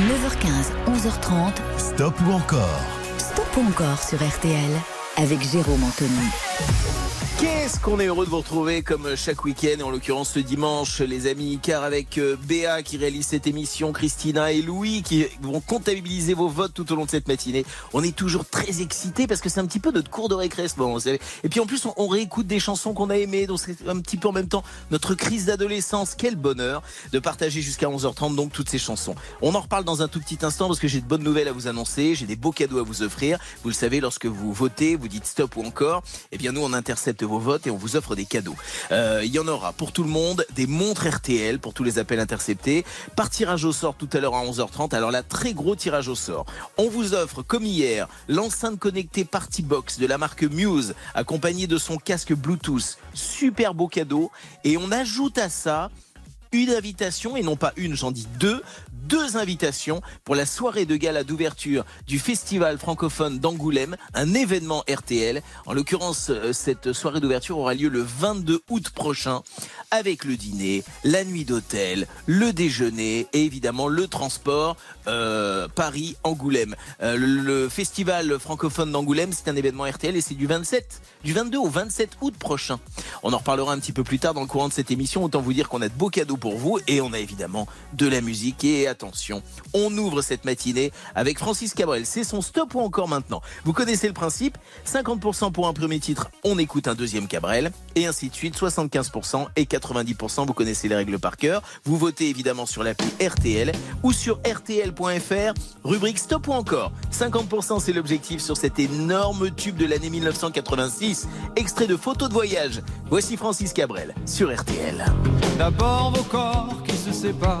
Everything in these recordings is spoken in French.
9h15, 11h30. Stop ou encore? Stop ou encore sur RTL avec Jérôme Anthony. Qu'est-ce qu'on est heureux de vous retrouver comme chaque week-end, en l'occurrence ce dimanche, les amis, car avec euh, Béa qui réalise cette émission, Christina et Louis qui vont comptabiliser vos votes tout au long de cette matinée. On est toujours très excités parce que c'est un petit peu notre cours de récré ce moment. Et puis en plus, on, on réécoute des chansons qu'on a aimées, donc c'est un petit peu en même temps notre crise d'adolescence. Quel bonheur de partager jusqu'à 11h30 donc toutes ces chansons. On en reparle dans un tout petit instant parce que j'ai de bonnes nouvelles à vous annoncer, j'ai des beaux cadeaux à vous offrir. Vous le savez, lorsque vous votez, vous dites stop ou encore, eh bien nous on intercepte vos votes et on vous offre des cadeaux. Euh, il y en aura pour tout le monde des montres RTL pour tous les appels interceptés. Par tirage au sort tout à l'heure à 11h30. Alors là, très gros tirage au sort. On vous offre, comme hier, l'enceinte connectée Party Box de la marque Muse, accompagnée de son casque Bluetooth. Super beau cadeau. Et on ajoute à ça une invitation, et non pas une, j'en dis deux, deux invitations pour la soirée de gala d'ouverture du Festival francophone d'Angoulême, un événement RTL. En l'occurrence, euh, cette soirée d'ouverture aura lieu le 22 août prochain avec le dîner, la nuit d'hôtel, le déjeuner et évidemment le transport euh, Paris-Angoulême. Euh, le, Festival francophone d'Angoulême, c'est un événement RTL et c'est du 27, du 22 au 27 août prochain. On en reparlera un petit peu plus tard dans le courant de cette émission. Autant vous dire qu'on a de beaux cadeaux pour vous et on a évidemment de la musique. Et attention, on ouvre cette matinée avec Francis Cabrel. C'est son stop ou encore maintenant? Vous connaissez le principe? 50% pour un premier titre, on écoute un deuxième Cabrel et ainsi de suite. 75% et 90%, vous connaissez les règles par cœur. Vous votez évidemment sur l'appli RTL ou sur RTL.fr, rubrique stop ou encore. 50% c'est l'objectif sur cet énorme tube de l'année 1986. Extrait de photos de voyage. Voici Francis Cabrel sur RTL. D'abord vos corps qui se séparent,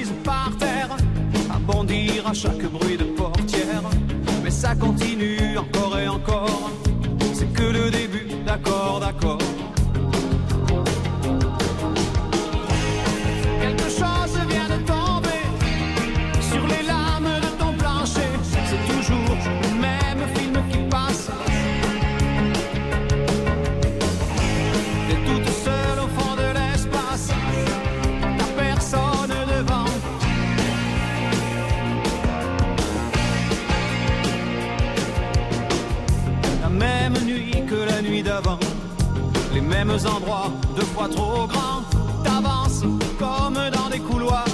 à chaque bruit de portière. Mais ça continue encore et encore. C'est que le début, d'accord, d'accord. Trop grands. T'avances comme dans des couloirs.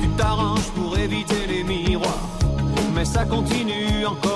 Tu t'arranges pour éviter les miroirs. Mais ça continue encore.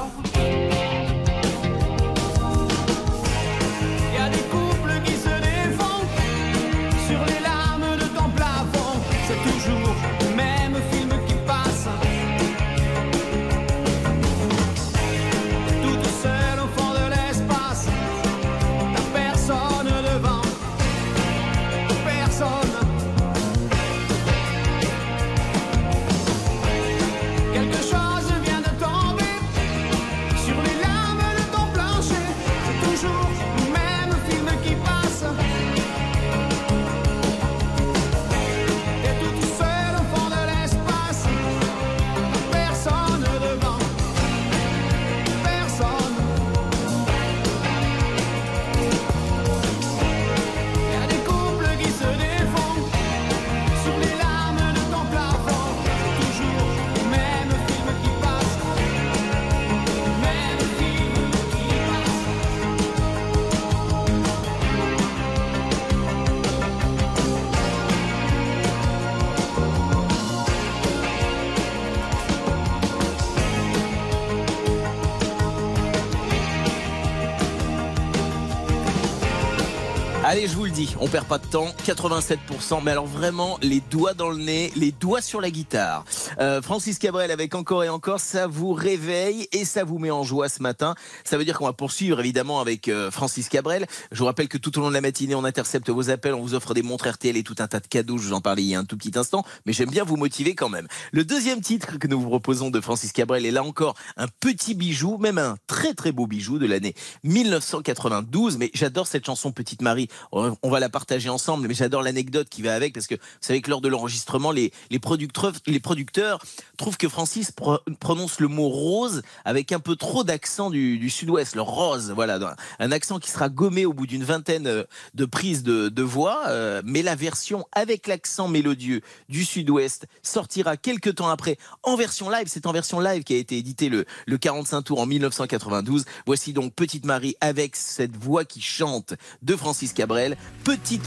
On perd pas de temps, 87%, mais alors vraiment les doigts dans le nez, les doigts sur la guitare. Euh, Francis Cabrel avec encore et encore, ça vous réveille et ça vous met en joie ce matin. Ça veut dire qu'on va poursuivre évidemment avec euh, Francis Cabrel. Je vous rappelle que tout au long de la matinée, on intercepte vos appels, on vous offre des montres RTL et tout un tas de cadeaux. Je vous en parlais il y a un tout petit instant, mais j'aime bien vous motiver quand même. Le deuxième titre que nous vous proposons de Francis Cabrel est là encore un petit bijou, même un très très beau bijou de l'année 1992. Mais j'adore cette chanson Petite Marie on va la partager ensemble, mais j'adore l'anecdote qui va avec parce que vous savez que lors de l'enregistrement, les, producteurs, les producteurs trouvent que Francis prononce le mot rose avec un peu trop d'accent du, sud-ouest, le rose, voilà, un accent qui sera gommé au bout d'une vingtaine euh, de prises de, voix, euh, mais la version avec l'accent mélodieux du sud-ouest sortira quelques temps après en version live. C'est en version live qui a été édité le, le 45 tours en 1992. Voici donc Petite Marie avec cette voix qui chante de Francis Cabrel.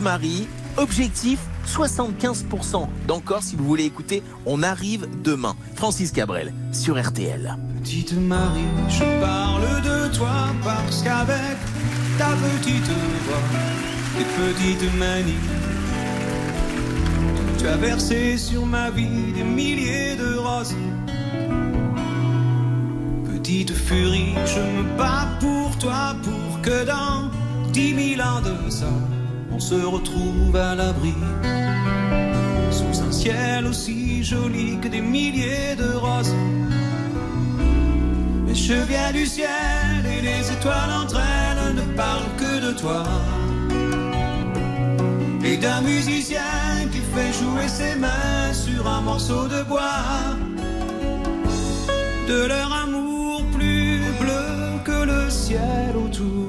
Marie, objectif 75% d'encore si vous voulez écouter. On arrive demain. Francis Cabrel sur RTL. Petite Marie, je parle de toi parce qu'avec ta petite voix et petites manies, tu as versé sur ma vie des milliers de roses. Petite furie, je me bats pour toi pour que dans dix mille ans de ça, on se retrouve à l'abri. Sous un ciel aussi joli que des milliers de roses. Mais je du ciel et les étoiles entre elles ne parlent que de toi. Et d'un musicien qui fait jouer ses mains sur un morceau de bois. De leur amour plus bleu que le ciel autour.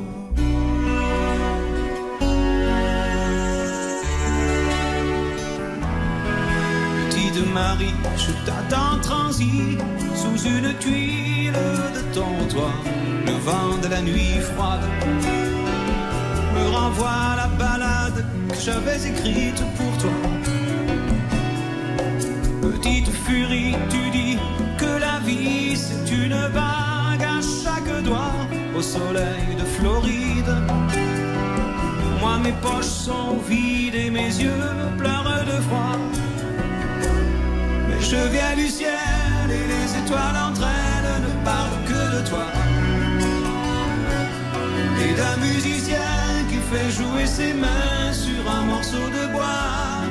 Marie, je t'attends transi sous une tuile de ton toit. Le vent de la nuit froide me renvoie la balade que j'avais écrite pour toi. Petite furie, tu dis que la vie c'est une bague à chaque doigt au soleil de Floride. Moi mes poches sont vides et mes yeux pleurent de froid. Je viens du ciel et les étoiles entre elles ne parlent que de toi. Et d'un musicien qui fait jouer ses mains sur un morceau de bois.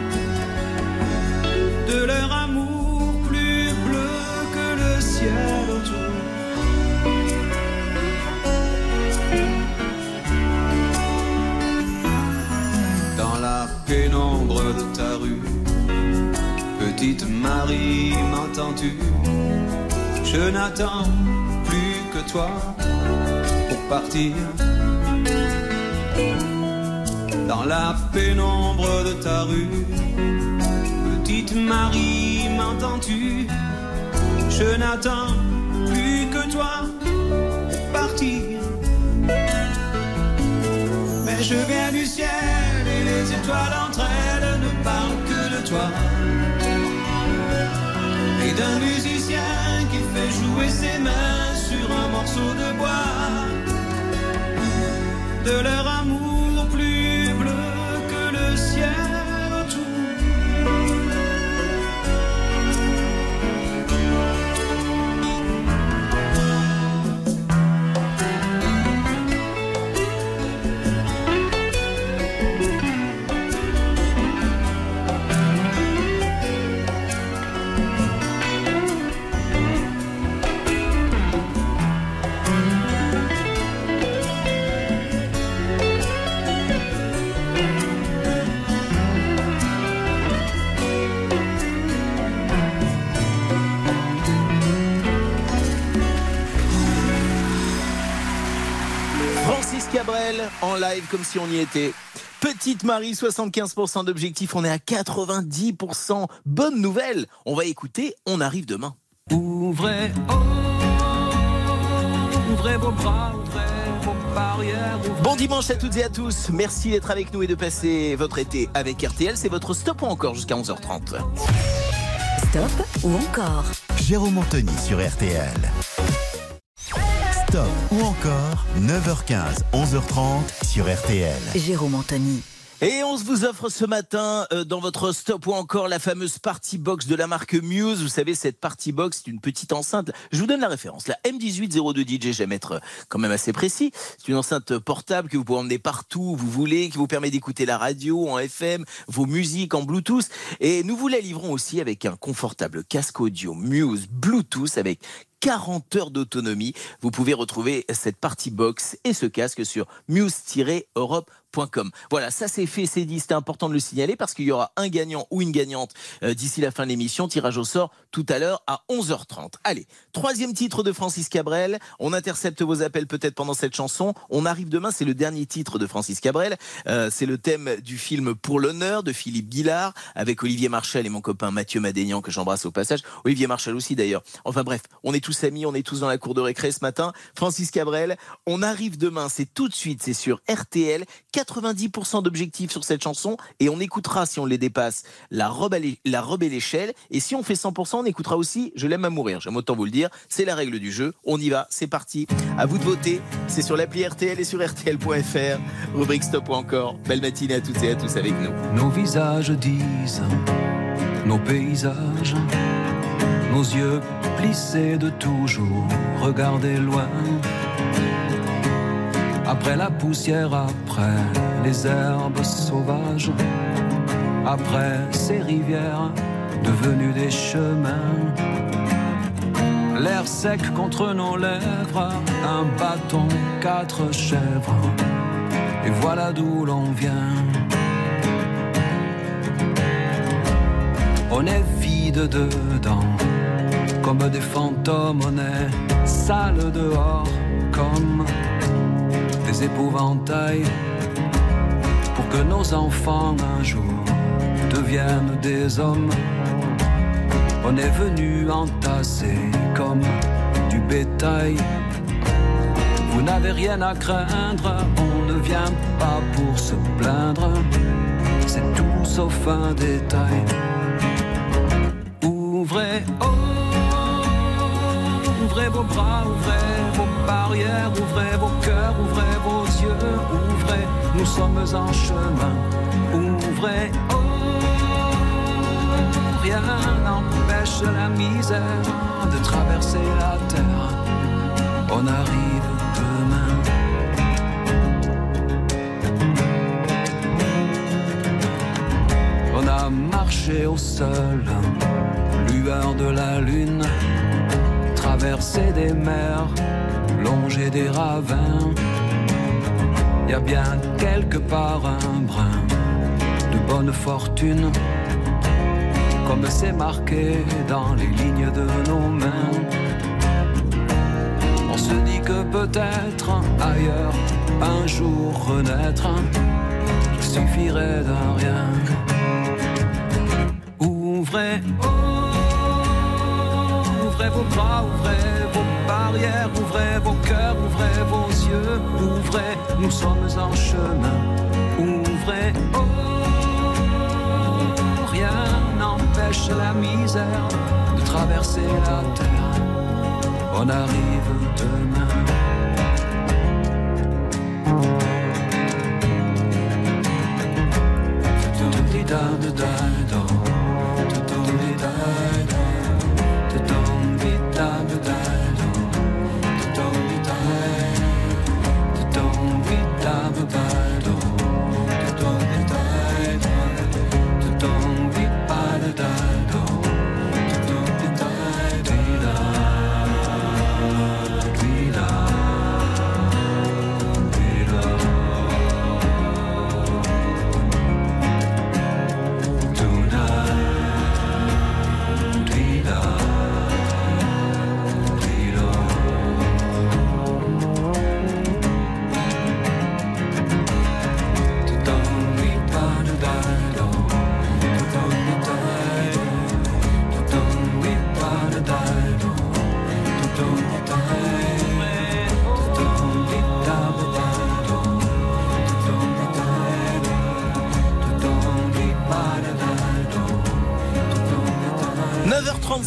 De leur amour plus bleu que le ciel Petite Marie, m'entends-tu? Je n'attends plus que toi pour partir. Dans la pénombre de ta rue, Petite Marie, m'entends-tu? Je n'attends plus que toi pour partir. Mais je viens du ciel et les étoiles entre elles ne parlent que de toi d'un musicien qui fait jouer ses mains sur un morceau de bois. De leur amour en live comme si on y était. Petite Marie, 75% d'objectifs, on est à 90%. Bonne nouvelle, on va écouter, on arrive demain. Ouvrez, ouvrez vos bras, ouvrez vos barrières. Bon dimanche à toutes et à tous, merci d'être avec nous et de passer votre été avec RTL. C'est votre stop ou encore jusqu'à 11h30 Stop ou encore? Jérôme Anthony sur RTL ou encore 9h15, 11h30 sur RTL. Jérôme Anthony. Et on vous offre ce matin euh, dans votre stop ou encore la fameuse party box de la marque Muse. Vous savez, cette party box, c'est une petite enceinte. Je vous donne la référence. La M1802 DJ, j'aime être quand même assez précis. C'est une enceinte portable que vous pouvez emmener partout où vous voulez, qui vous permet d'écouter la radio en FM, vos musiques en Bluetooth. Et nous vous la livrons aussi avec un confortable casque audio Muse Bluetooth avec 40 heures d'autonomie. Vous pouvez retrouver cette party box et ce casque sur muse-europe voilà, ça c'est fait, c'est dit, c'était important de le signaler parce qu'il y aura un gagnant ou une gagnante euh, d'ici la fin de l'émission. Tirage au sort tout à l'heure à 11h30. Allez, troisième titre de Francis Cabrel. On intercepte vos appels peut-être pendant cette chanson. On arrive demain, c'est le dernier titre de Francis Cabrel. Euh, c'est le thème du film Pour l'honneur de Philippe Guillard avec Olivier Marchal et mon copain Mathieu Madénian que j'embrasse au passage. Olivier Marchal aussi d'ailleurs. Enfin bref, on est tous amis, on est tous dans la cour de récré ce matin. Francis Cabrel, on arrive demain, c'est tout de suite, c'est sur RTL. 90% d'objectifs sur cette chanson et on écoutera si on les dépasse la robe, la robe et l'échelle. Et si on fait 100%, on écoutera aussi Je l'aime à mourir. J'aime autant vous le dire. C'est la règle du jeu. On y va. C'est parti. À vous de voter. C'est sur l'appli RTL et sur RTL.fr. Rubrique stop ou encore. Belle matinée à toutes et à tous avec nous. Nos visages disent, nos paysages, nos yeux plissés de toujours regarder loin après la poussière, après les herbes sauvages, après ces rivières devenues des chemins. L'air sec contre nos lèvres, un bâton, quatre chèvres, et voilà d'où l'on vient. On est vide dedans, comme des fantômes, on est sale dehors, comme épouvantails pour que nos enfants un jour deviennent des hommes. On est venu entasser comme du bétail. Vous n'avez rien à craindre, on ne vient pas pour se plaindre. C'est tout sauf un détail. Ouvrez, oh, ouvrez vos bras, ouvrez vos barrières, ouvrez vos cœurs, ouvrez ouvrez, nous sommes en chemin, ouvrez, oh, rien n'empêche la misère de traverser la terre, on arrive demain. On a marché au sol, lueur de la lune, traversé des mers, longé des ravins y a bien quelque part un brin de bonne fortune, comme c'est marqué dans les lignes de nos mains. On se dit que peut-être ailleurs, un jour renaître, il suffirait d'un rien. Ouvrez, ouvrez vos bras, ouvrez vos barrières, ouvrez vos cœurs, ouvrez vos yeux, ouvrez, nous sommes en chemin, ouvrez. Oh, rien n'empêche la misère de traverser la terre, on arrive demain.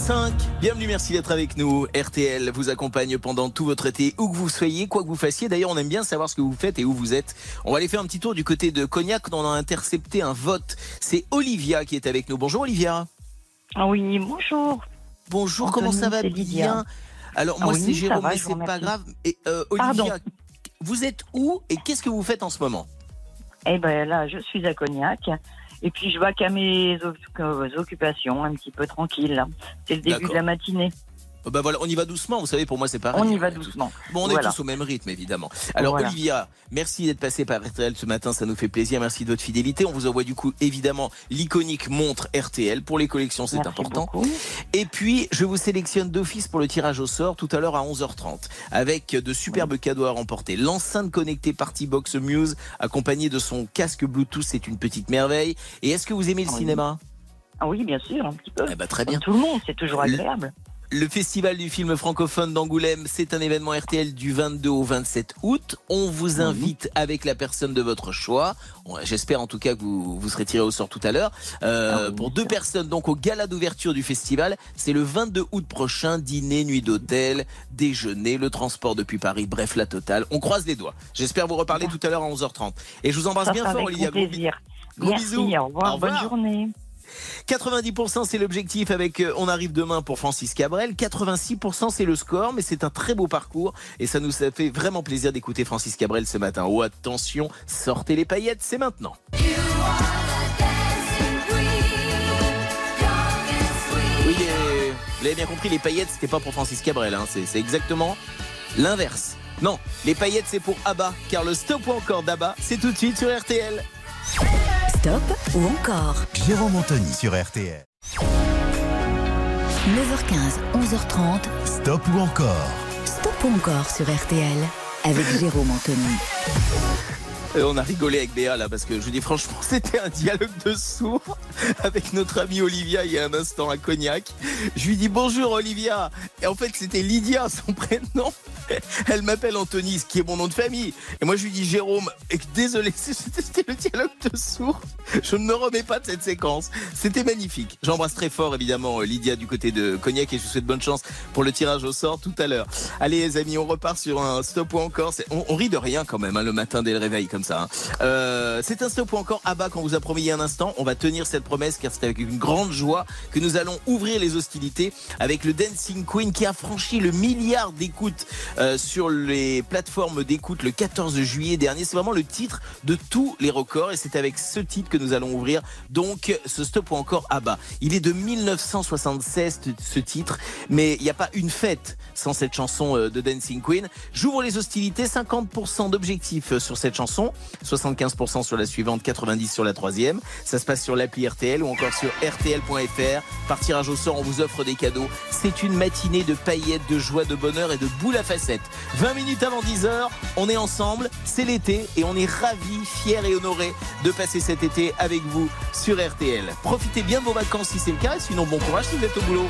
5. Bienvenue, merci d'être avec nous. RTL vous accompagne pendant tout votre été, où que vous soyez, quoi que vous fassiez. D'ailleurs, on aime bien savoir ce que vous faites et où vous êtes. On va aller faire un petit tour du côté de Cognac. On a intercepté un vote. C'est Olivia qui est avec nous. Bonjour Olivia. Ah oui, bonjour. Bonjour, comment ça va bien? Alors Ah moi oui, c'est Jérôme, va, mais c'est pas grave. Et euh, Olivia, Pardon. vous êtes où et qu'est-ce que vous faites en ce moment? Eh ben là, je suis à Cognac. Et puis je vaque à mes oc- occupations, un petit peu tranquille. là. C'est le début de la matinée. Oh, Bah voilà, on y va doucement. Vous savez, pour moi c'est pareil. On y va doucement. Bon, on est tous au même rythme, évidemment. Alors, Voilà. Olivia, merci d'être passée par RTL ce matin, ça nous fait plaisir. Merci de votre fidélité. On vous envoie du coup, évidemment, l'iconique montre RTL. Pour les collections, c'est important. beaucoup. Et puis, je vous sélectionne d'office pour le tirage au sort tout à l'heure à 11h30, avec de superbes cadeaux à remporter. L'enceinte connectée Partybox Muse, accompagnée de son casque Bluetooth, c'est une petite merveille. Et est-ce que vous aimez le Oui. cinéma? Ah oui, bien sûr, un petit peu. Eh ben, très Comme bien. tout le monde, c'est toujours Le- agréable. Le festival du film francophone d'Angoulême, c'est un événement RTL du 22 au 27 août. On vous invite avec la personne de votre choix. J'espère en tout cas que vous, vous serez tiré au sort tout à l'heure. Euh, Ah pour deux personnes, donc au gala d'ouverture du festival, c'est le 22 août prochain. Dîner, nuit d'hôtel, déjeuner, le transport depuis Paris, bref la totale. On croise les doigts. J'espère vous reparler tout à l'heure à 11h30. Et je vous embrasse Ça bien fort, Olivia. Gros, gros Merci, bisous. au revoir, Au revoir. bonne journée. 90% c'est l'objectif avec euh, on arrive demain pour Francis Cabrel, 86% c'est le score mais c'est un très beau parcours et ça nous fait vraiment plaisir d'écouter Francis Cabrel ce matin. Oh attention, sortez les paillettes, c'est maintenant. Oui, et vous l'avez bien compris, les paillettes c'était pas pour Francis Cabrel, hein, c'est c'est exactement l'inverse. Non, les paillettes c'est pour ABBA car le stop ou encore d'ABBA c'est tout de suite sur RTL. Stop ou encore Jérôme Anthony sur RTL. 9h15, 11h30. Stop ou encore Stop ou encore sur RTL avec Jérôme Anthony. Euh, on a rigolé avec Béa là parce que je dis franchement c'était un dialogue de sourds avec notre amie Olivia il y a un instant à Cognac. Je lui dis bonjour Olivia et en fait c'était Lydia son prénom. Elle m'appelle Anthony ce qui est mon nom de famille et moi je lui dis Jérôme et désolé c'était le dialogue de sourds. Je ne me remets pas de cette séquence. C'était magnifique. J'embrasse très fort évidemment Lydia du côté de Cognac et je vous souhaite bonne chance pour le tirage au sort tout à l'heure. Allez les amis on repart sur un stop ou encore. On, on rit de rien quand même hein, le matin dès le réveil hein. Euh, c'est un stop ou encore bas qu'on vous a promis il y a un instant. On va tenir cette promesse car c'est avec une grande joie que nous allons ouvrir les hostilités avec le Dancing Queen qui a franchi le milliard d'écoutes euh, sur les plateformes d'écoute le 14 juillet dernier. C'est vraiment le titre de tous les records et c'est avec ce titre que nous allons ouvrir donc ce stop ou encore bas. Il est de 1976 ce titre, mais il n'y a pas une fête sans cette chanson euh, de Dancing Queen. J'ouvre les hostilités, 50% d'objectifs sur cette chanson, 75% sur la suivante, 90% sur la troisième. Ça se passe sur l'appli RTL ou encore sur rtl.fr. Par tirage au sort, on vous offre des cadeaux. C'est une matinée de paillettes, de joie, de bonheur et de boules à facettes. 20 minutes avant 10h, on est ensemble, c'est l'été et on est ravis, fiers et honorés de passer cet été avec vous sur RTL. Profitez bien de vos vacances si c'est le cas, et sinon bon courage si vous êtes au boulot.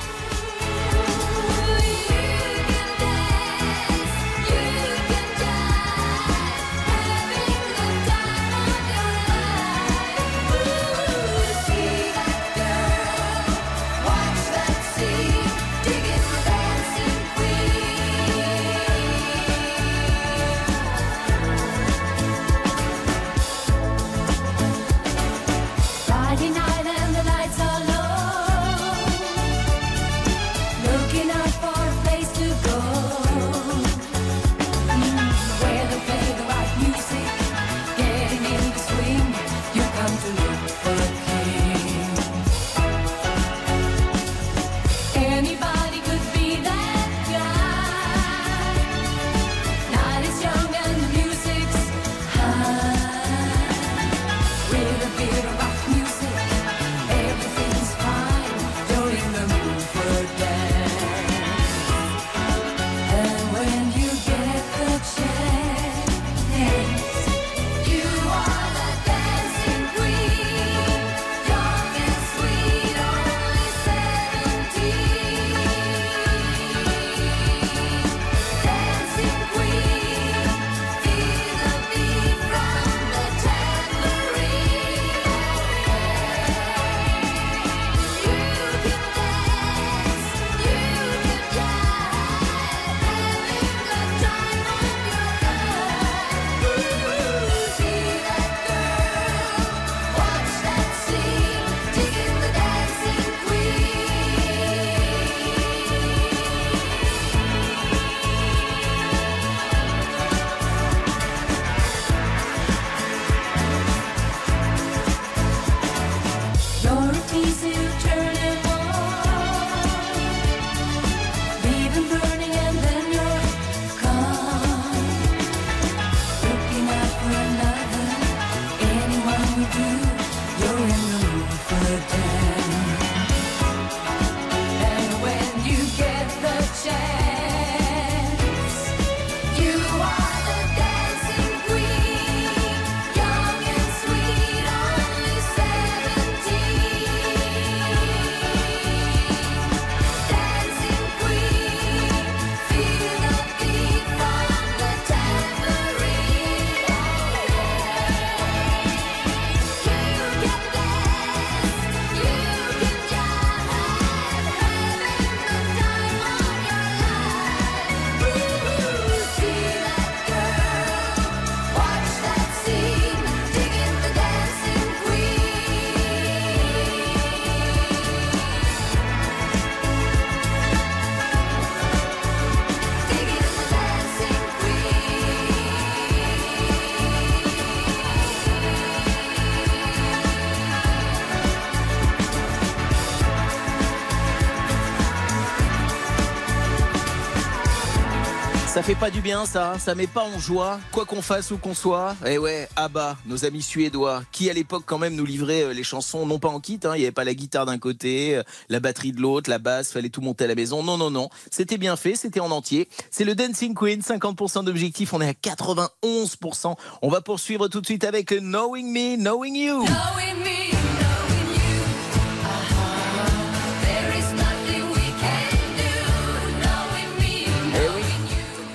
Fait pas du bien ça, ça met pas en joie, quoi qu'on fasse ou qu'on soit. Eh ouais, Abba, nos amis suédois, qui à l'époque quand même nous livraient euh, les chansons, non pas en kit, hein, il n'y avait pas la guitare d'un côté, euh, la batterie de l'autre, la basse, fallait tout monter à la maison. Non, non, non, c'était bien fait, c'était en entier. C'est le Dancing Queen, 50% d'objectifs, on est à 91%. On va poursuivre tout de suite avec Knowing Me, Knowing You. Knowing me,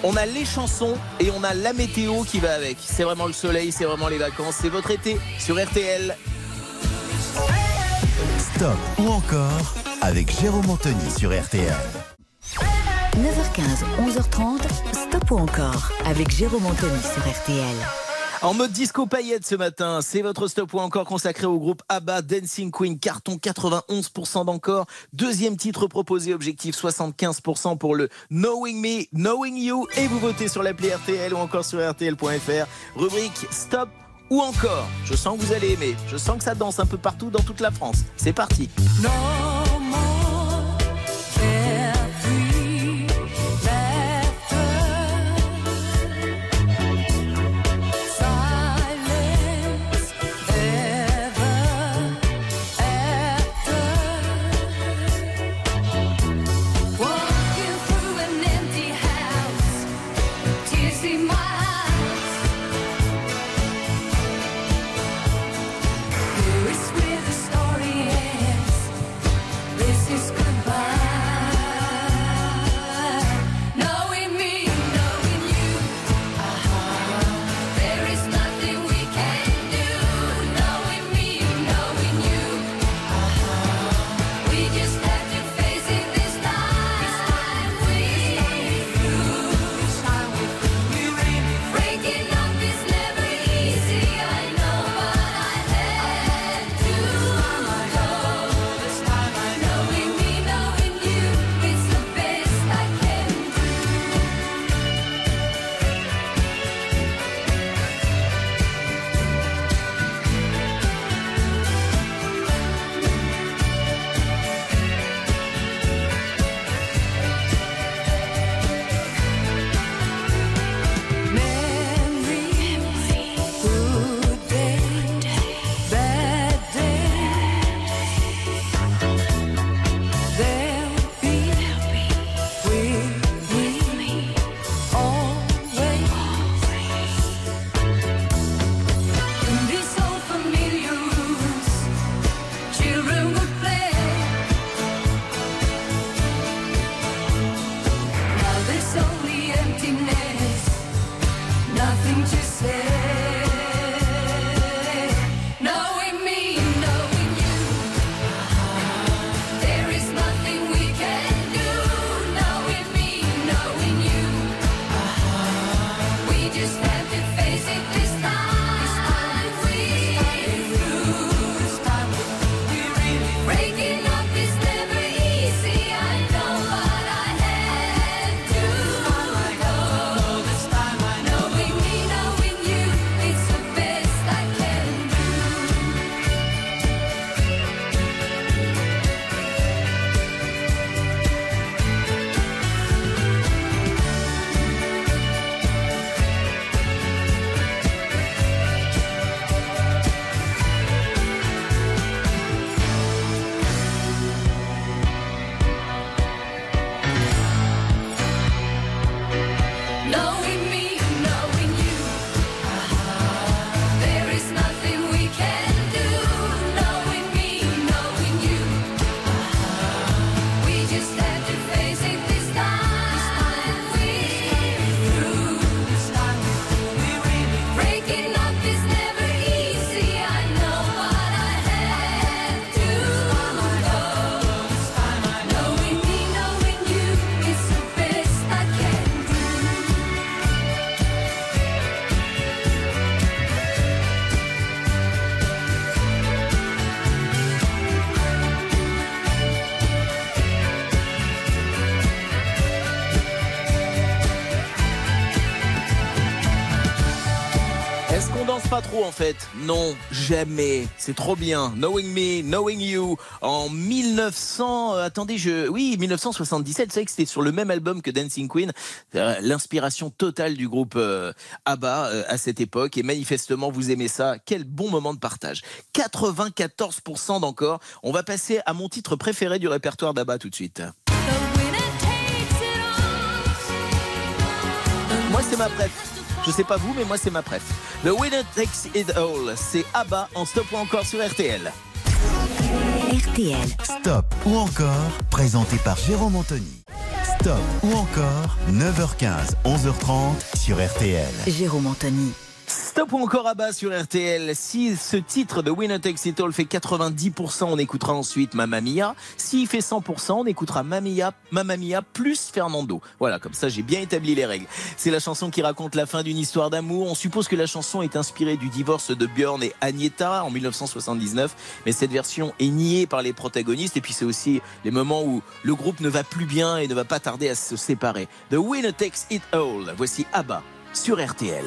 On a les chansons et on a la météo qui va avec. C'est vraiment le soleil, c'est vraiment les vacances, c'est votre été sur RTL. Stop ou encore avec Jérôme Anthony sur RTL. 9h15, 11h30, stop ou encore avec Jérôme Anthony sur RTL. En mode disco paillette ce matin, c'est votre stop ou encore consacré au groupe ABBA Dancing Queen, carton 91% d'encore. Deuxième titre proposé, objectif 75% pour le Knowing Me, Knowing You. Et vous votez sur l'appli RTL ou encore sur RTL.fr. Rubrique stop ou encore. Je sens que vous allez aimer. Je sens que ça danse un peu partout dans toute la France. C'est parti. No trop en fait. Non, jamais. C'est trop bien. Knowing Me, Knowing You. En 1900, euh, attendez, je, oui, 1977. Vous savez que c'était sur le même album que Dancing Queen. Euh, L'inspiration totale du groupe euh, ABBA à cette époque. Et manifestement, vous aimez ça. Quel bon moment de partage. 94% d'encore. On va passer à mon titre préféré du répertoire d'ABBA tout de suite. Moi, c'est ma préf. Je sais pas vous, mais moi, c'est ma préf. The Winner Takes It All. C'est ABBA en stop ou encore sur RTL. RTL. Stop ou encore, présenté par Jérôme Anthony. Stop ou encore, 9h15, 11h30 sur RTL. Jérôme Anthony. Stop encore ABBA sur RTL. Si ce titre de Winner Takes It All fait 90%, on écoutera ensuite Mamma Mia. S'il fait 100%, on écoutera Mamma Mia plus Fernando. Voilà, comme ça j'ai bien établi les règles. C'est la chanson qui raconte la fin d'une histoire d'amour. On suppose que la chanson est inspirée du divorce de Björn et Agneta en 1979, mais cette version est niée par les protagonistes. Et puis c'est aussi les moments où le groupe ne va plus bien et ne va pas tarder à se séparer. The Winner Takes It All. Voici ABBA sur RTL.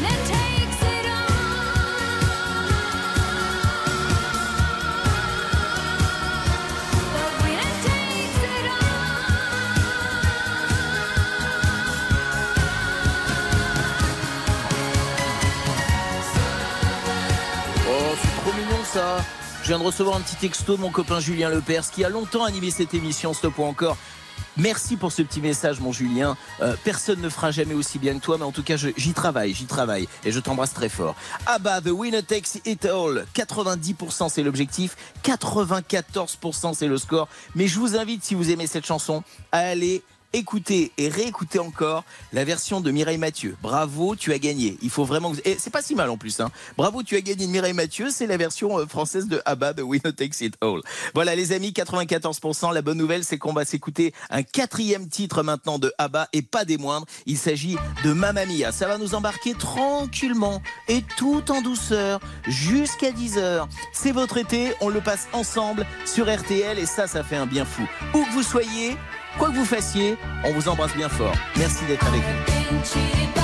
Je viens de recevoir un petit texto de mon copain Julien Lepers qui a longtemps animé cette émission Stop ou encore. Merci pour ce petit message, mon Julien. Euh, personne ne fera jamais aussi bien que toi, mais en tout cas, j'y travaille, j'y travaille, et je t'embrasse très fort. Abba, The Winner Takes It All. 90% c'est l'objectif, 94% c'est le score. Mais je vous invite, si vous aimez cette chanson, à aller écouter et réécouter encore la version de Mireille Mathieu. Bravo, tu as gagné. Il faut vraiment. Et c'est pas si mal en plus. Hein. Bravo, tu as gagné de Mireille Mathieu. C'est la version euh, française de Abba, The Winner Takes It All. Voilà, les amis, 94%. La bonne nouvelle, c'est qu'on va s'écouter un quatrième titre maintenant de Abba et pas des moindres. Il s'agit de Mamma Mia. Ça va nous embarquer tranquillement et tout en douceur jusqu'à 10h. C'est votre été. On le passe ensemble sur RTL et ça, ça fait un bien fou. Où que vous soyez, quoi que vous fassiez, on vous embrasse bien fort. Merci d'être avec nous.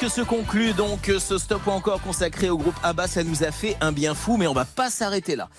Que se conclut donc euh, ce stop ou encore consacré au groupe Abba. Ça nous a fait un bien fou, mais on va pas s'arrêter là.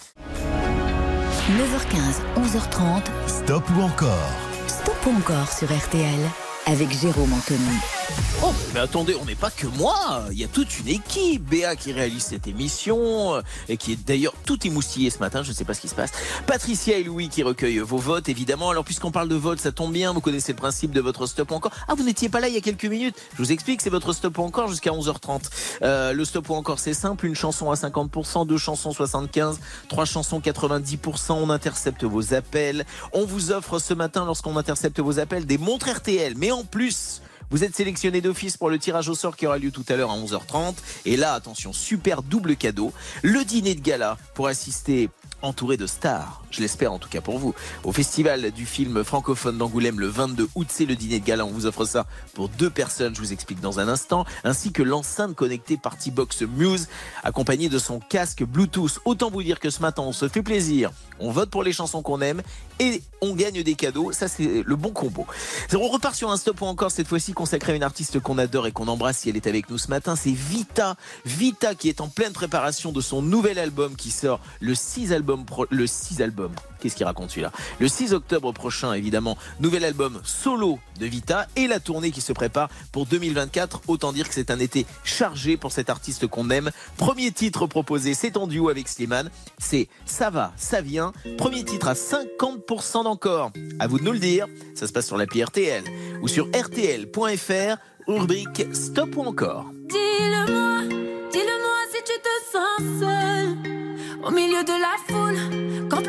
9h15, 11h30. Stop ou encore? Stop ou encore sur RTL avec Jérôme Anthony. Oh, mais attendez, on n'est pas que moi. Il y a toute une équipe. Béa qui réalise cette émission euh, et qui est d'ailleurs tout émoustillée ce matin. Je ne sais pas ce qui se passe. Patricia et Louis qui recueillent vos votes, évidemment. Alors, puisqu'on parle de vote, ça tombe bien. Vous connaissez le principe de votre stop encore? Ah, vous n'étiez pas là il y a quelques minutes. Je vous explique, c'est votre stop encore jusqu'à 11h30. Euh, le stop ou encore, c'est simple. Une chanson à 50%, deux chansons 75%, trois chansons 90%. On intercepte vos appels. On vous offre ce matin, lorsqu'on intercepte vos appels, des montres RTL. Mais en plus, vous êtes sélectionné d'office pour le tirage au sort qui aura lieu tout à l'heure à 11h30. Et là, attention, super double cadeau. Le dîner de gala pour assister entouré de stars je l'espère en tout cas pour vous, au festival du film francophone d'Angoulême le 22 août. C'est le dîner de gala. On vous offre ça pour deux personnes. Je vous explique dans un instant. Ainsi que l'enceinte connectée Partybox Muse, accompagnée de son casque Bluetooth. Autant vous dire que ce matin, on se fait plaisir. On vote pour les chansons qu'on aime et on gagne des cadeaux. Ça, c'est le bon combo. On repart sur un stop ou encore cette fois-ci consacré à une artiste qu'on adore et qu'on embrasse si elle est avec nous ce matin. C'est Vita. Vita qui est en pleine préparation de son nouvel album qui sort le 6 album le 6 album. Qu'est-ce qu'il raconte celui-là? Le 6 octobre prochain, évidemment, nouvel album solo de Vita et la tournée qui se prépare pour 2024. Autant dire que c'est un été chargé pour cet artiste qu'on aime. Premier titre proposé, c'est en duo avec Slimane. C'est Ça va, ça vient. Premier titre à 50% d'encore. À vous de nous le dire. Ça se passe sur l'appli RTL ou sur RTL.fr, rubrique Stop ou encore. Dis-le-moi, dis-le-moi si tu te sens seul au milieu de la foule, quand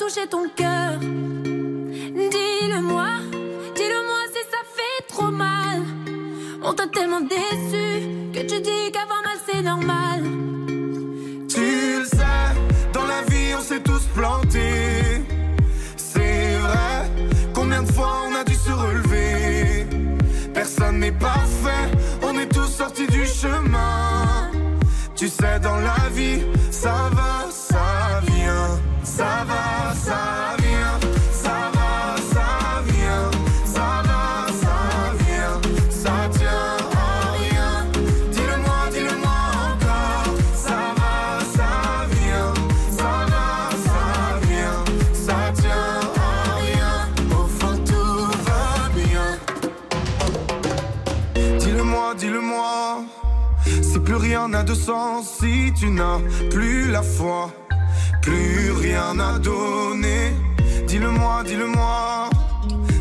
toucher ton cœur. Dis-le-moi, dis-le-moi si ça fait trop mal. On t'a tellement déçu que tu dis qu'avoir mal c'est normal. Tu le sais, dans la vie on s'est tous plantés. C'est vrai, combien de fois on a dû se relever? Personne n'est parfait, on est tous sortis du chemin. Tu sais, dans la vie, ça va, ça vient. Ça va, rien n'a de sens, si tu n'as plus la foi, plus rien n'a donné. Dis-le-moi, dis-le-moi.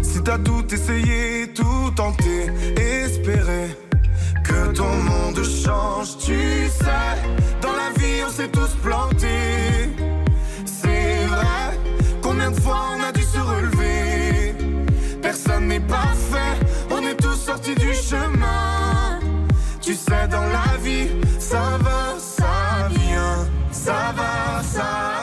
Si t'as tout essayé, tout tenté, espéré que ton monde change, tu sais. Dans la vie, on s'est tous plantés. C'est vrai, combien de fois on a dû se relever? Personne n'est parfait, on est tous sortis du chemin. Tu sais, dans la vie, ça va, ça vient. Ça va, ça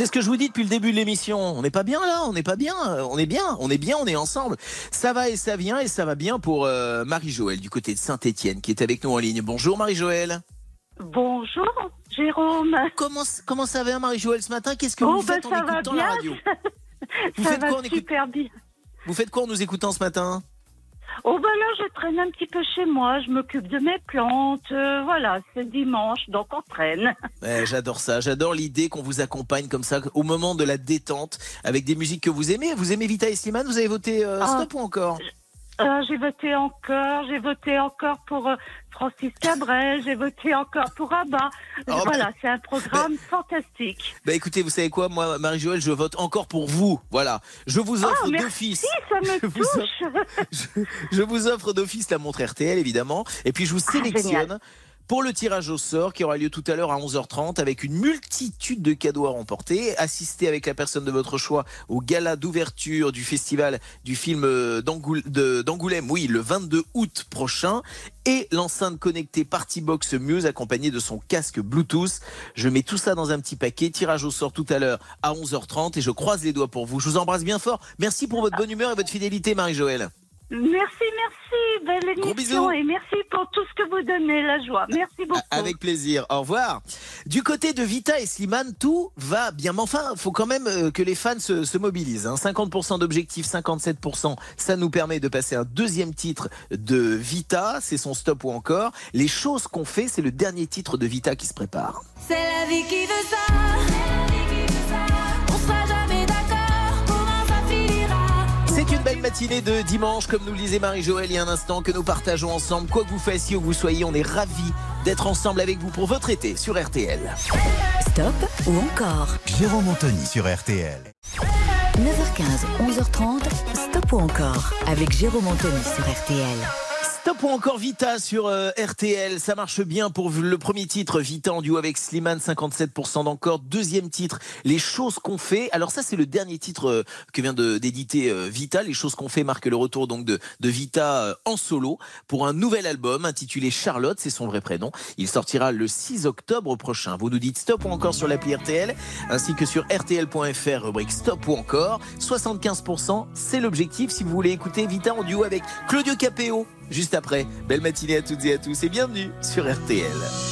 C'est ce que je vous dis depuis le début de l'émission. On n'est pas bien là, on n'est pas bien, on est bien, on est bien, on est ensemble. Ça va et ça vient et ça va bien pour euh, Marie-Joëlle du côté de Saint-Étienne qui est avec nous en ligne. Bonjour Marie-Joëlle. Bonjour, Jérôme. Comment, comment ça va Marie-Joëlle ce matin? Qu'est-ce que Oh, vous bah, faites en la radio? Vous Ça faites va quoi en écoute- super bien. Vous faites quoi en nous écoutant ce matin? Oh, bah là, je traîne un petit peu chez moi. Je m'occupe de mes plantes. euh, voilà, c'est dimanche, donc on traîne. Ouais, J'adore ça, j'adore l'idée qu'on vous accompagne comme ça au moment de la détente avec des musiques que vous aimez. Vous aimez Vita et Slimane Vous avez voté euh, Ah. stop ou encore? Euh, j'ai voté encore, j'ai voté encore pour euh, Francis Cabrel, j'ai voté encore pour Abba. Oh, voilà, c'est un programme fantastique. Bah écoutez, vous savez quoi, moi, Marie-Joëlle, je vote encore pour vous. Voilà, je vous offre Oh, d'office. ça me Je vous touche. Je vous offre d'office la montre RTL, évidemment. Et puis je vous sélectionne pour le tirage au sort qui aura lieu tout à l'heure à 11h30 avec une multitude de cadeaux à remporter. Assistez avec la personne de votre choix au gala d'ouverture du festival du film euh, d'Angoulême, oui, le 22 août prochain. Et l'enceinte connectée Partybox Muse accompagnée de son casque Bluetooth. Je mets tout ça dans un petit paquet. Tirage au sort tout à l'heure à 11h30 et je croise les doigts pour vous. Je vous embrasse bien fort. Merci pour votre bonne humeur et votre fidélité, Marie-Joëlle. Merci, merci. Belle Gros émission. bisous. Et merci pour tout ce que vous donnez, la joie. Merci beaucoup. Avec plaisir. Au revoir. Du côté de Vita et Slimane, tout va bien. Mais enfin, faut quand même euh, que les fans se, se mobilisent. hein. 50% d'objectifs, 57%. Ça nous permet de passer un deuxième titre de Vita. C'est son stop ou encore. Les choses qu'on fait, c'est le dernier titre de Vita qui se prépare. C'est la vie qui veut ça. Belle matinée de dimanche, comme nous le disait Marie-Joëlle il y a un instant, que nous partageons ensemble. Quoi que vous fassiez, où vous soyez, on est ravis d'être ensemble avec vous pour votre été sur RTL. Stop ou encore Jérôme Anthony sur RTL. 9h15, 11h30, stop ou encore avec Jérôme Anthony sur RTL. Stop ou encore Vita sur euh, RTL, ça marche bien pour le premier titre Vita en duo avec Slimane 57% d'encore, deuxième titre Les choses qu'on fait. Alors ça c'est le dernier titre euh, que vient d'éditer euh, Vita, Les choses qu'on fait marque le retour donc de, Vita en solo pour un nouvel album intitulé Charlotte, c'est son vrai prénom. Il sortira le 6 octobre prochain. Vous nous dites stop ou encore sur l'appli RTL ainsi que sur rtl.fr rubrique stop ou encore. 75% c'est l'objectif. Si vous voulez écouter Vita en duo avec Claudio Capéo juste après. Belle matinée à toutes et à tous et bienvenue sur RTL.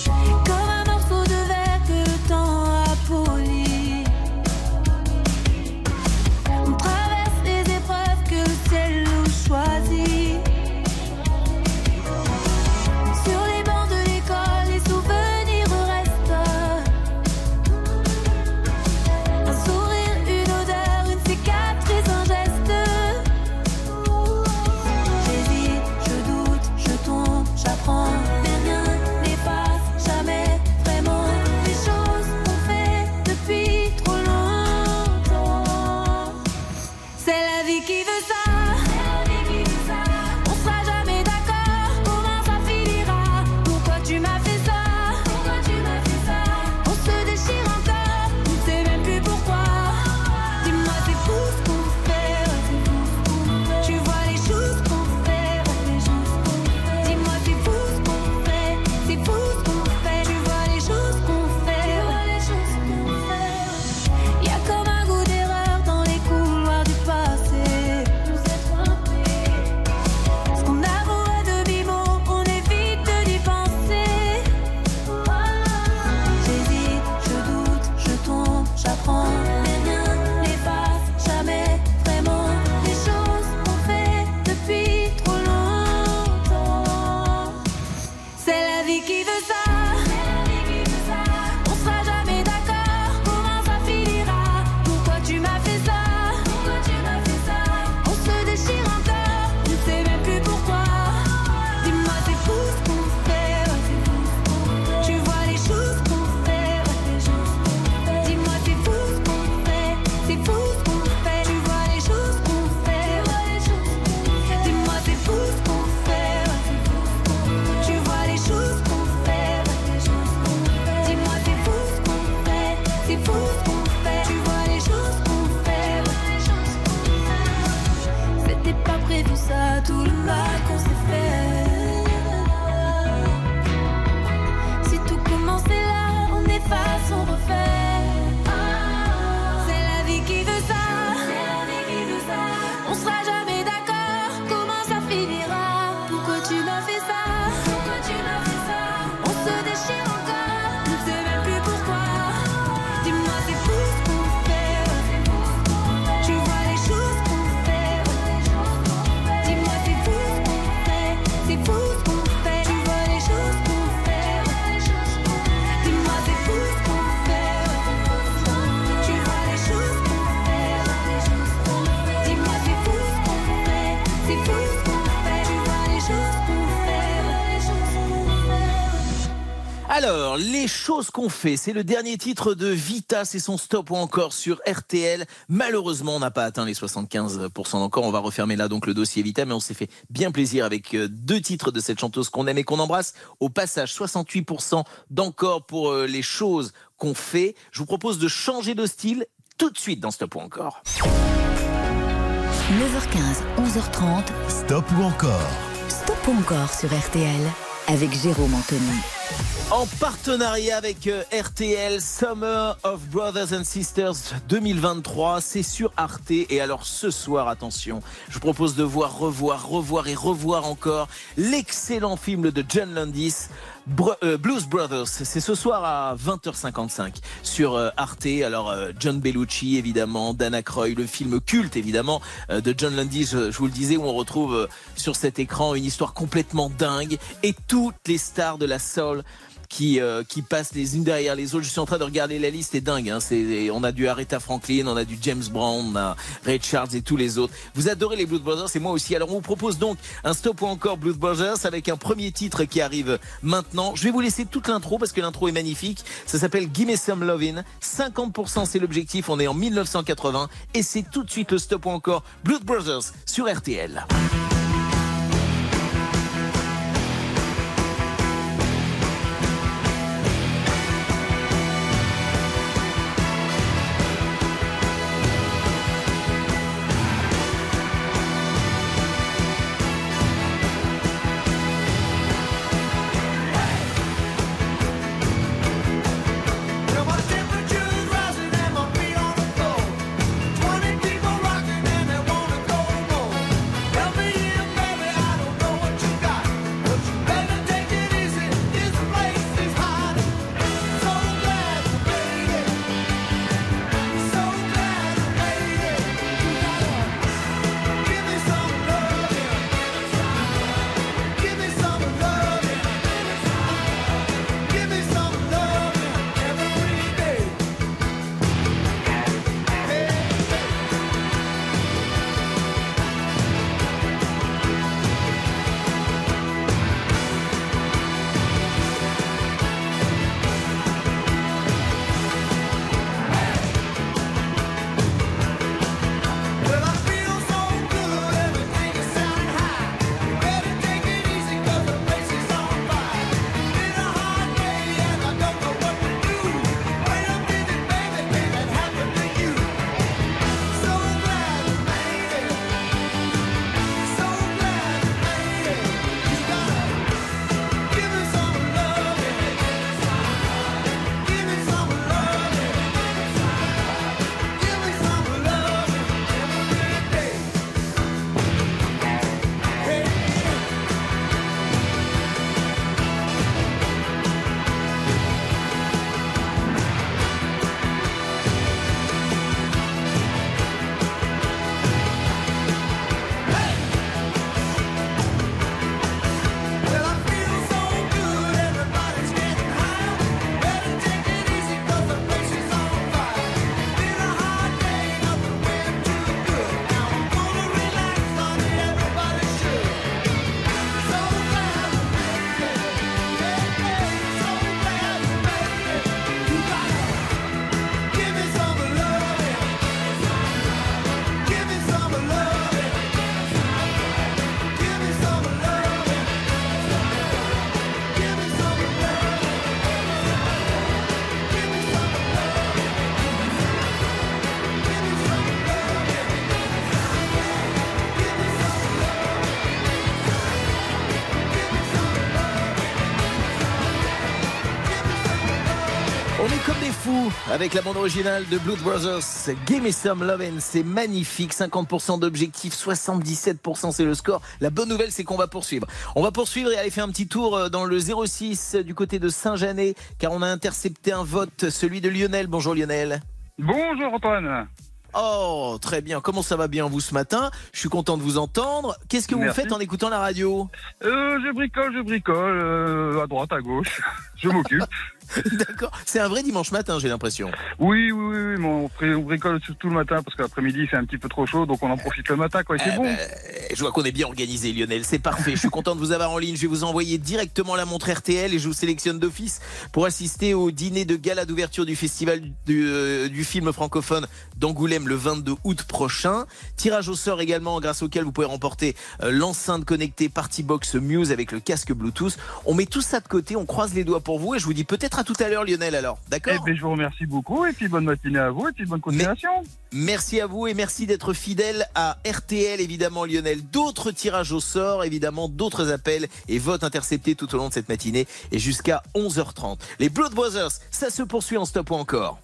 Les choses qu'on fait, c'est le dernier titre de Vita, c'est son stop ou encore sur RTL. Malheureusement, on n'a pas atteint les 75% encore. On va refermer là donc le dossier Vita, mais on s'est fait bien plaisir avec euh, deux titres de cette chanteuse qu'on aime et qu'on embrasse. Au passage, 68% d'encore pour euh, les choses qu'on fait. Je vous propose de changer de style tout de suite dans Stop ou encore. 9h15, 11h30, Stop ou encore Stop ou encore sur RTL avec Jérôme Anthony. En partenariat avec euh, RTL Summer of Brothers and Sisters 2023, c'est sur Arte. Et alors ce soir, attention, je vous propose de voir, revoir, revoir et revoir encore l'excellent film de John Landis. Euh, Blues Brothers, c'est ce soir à 20h55 sur euh, Arte. Alors John Bellucci évidemment, Dana Croy, le film culte évidemment de John Landis, je, vous le disais, où on retrouve sur cet écran une histoire complètement dingue et toutes les stars de la soul qui, euh, qui passent les unes derrière les autres. Je suis en train de regarder la liste, c'est dingue. Hein. C'est, on a du Aretha Franklin, on a du James Brown, on a Ray et tous les autres. Vous adorez les Blues Brothers et moi aussi. Alors on vous propose donc un stop ou encore Blues Brothers avec un premier titre qui arrive maintenant. Je vais vous laisser toute l'intro parce que l'intro est magnifique. Ça s'appelle Gimme Some Lovin'. 50% c'est l'objectif. On est en 1980 et c'est tout de suite le stop ou encore Blues Brothers sur RTL. Avec la bande originale de Blood Brothers. Give me some lovin', c'est magnifique. 50% d'objectifs, 77% c'est le score. La bonne nouvelle, c'est qu'on va poursuivre. On va poursuivre et aller faire un petit tour euh, dans le 06 du côté de Saint-Janet, car on a intercepté un vote, celui de Lionel. Bonjour Lionel. Bonjour Antoine. Oh, très bien. Comment ça va bien vous ce matin? Je suis content de vous entendre. Qu'est-ce que vous faites en écoutant la radio? Euh, je bricole, je bricole, euh, à droite, à gauche. Je m'occupe. D'accord. C'est un vrai dimanche matin, j'ai l'impression. Oui, oui, oui, oui, mais on, bricole surtout le matin parce que l'après-midi c'est un petit peu trop chaud, donc on en profite le matin, quoi. C'est Eh bon. ben, je vois qu'on est bien organisé, Lionel. C'est parfait. Je suis content de vous avoir en ligne. Je vais vous envoyer directement la montre RTL et je vous sélectionne d'office pour assister au dîner de gala d'ouverture du festival du, euh, du film francophone d'Angoulême le 22 août prochain. Tirage au sort également, grâce auquel vous pouvez remporter euh, l'enceinte connectée Party Box Muse avec le casque Bluetooth. On met tout ça de côté, on croise les doigts pour vous et je vous dis peut-être à tout à l'heure, Lionel. Alors, d'accord Eh ben, je vous remercie beaucoup et puis bonne matinée à vous et puis bonne continuation. Merci à vous et merci d'être fidèle à RTL, évidemment, Lionel. D'autres tirages au sort, évidemment, d'autres appels et votes interceptés tout au long de cette matinée et jusqu'à 11h30. Les Blood Brothers, ça se poursuit en stop ou encore.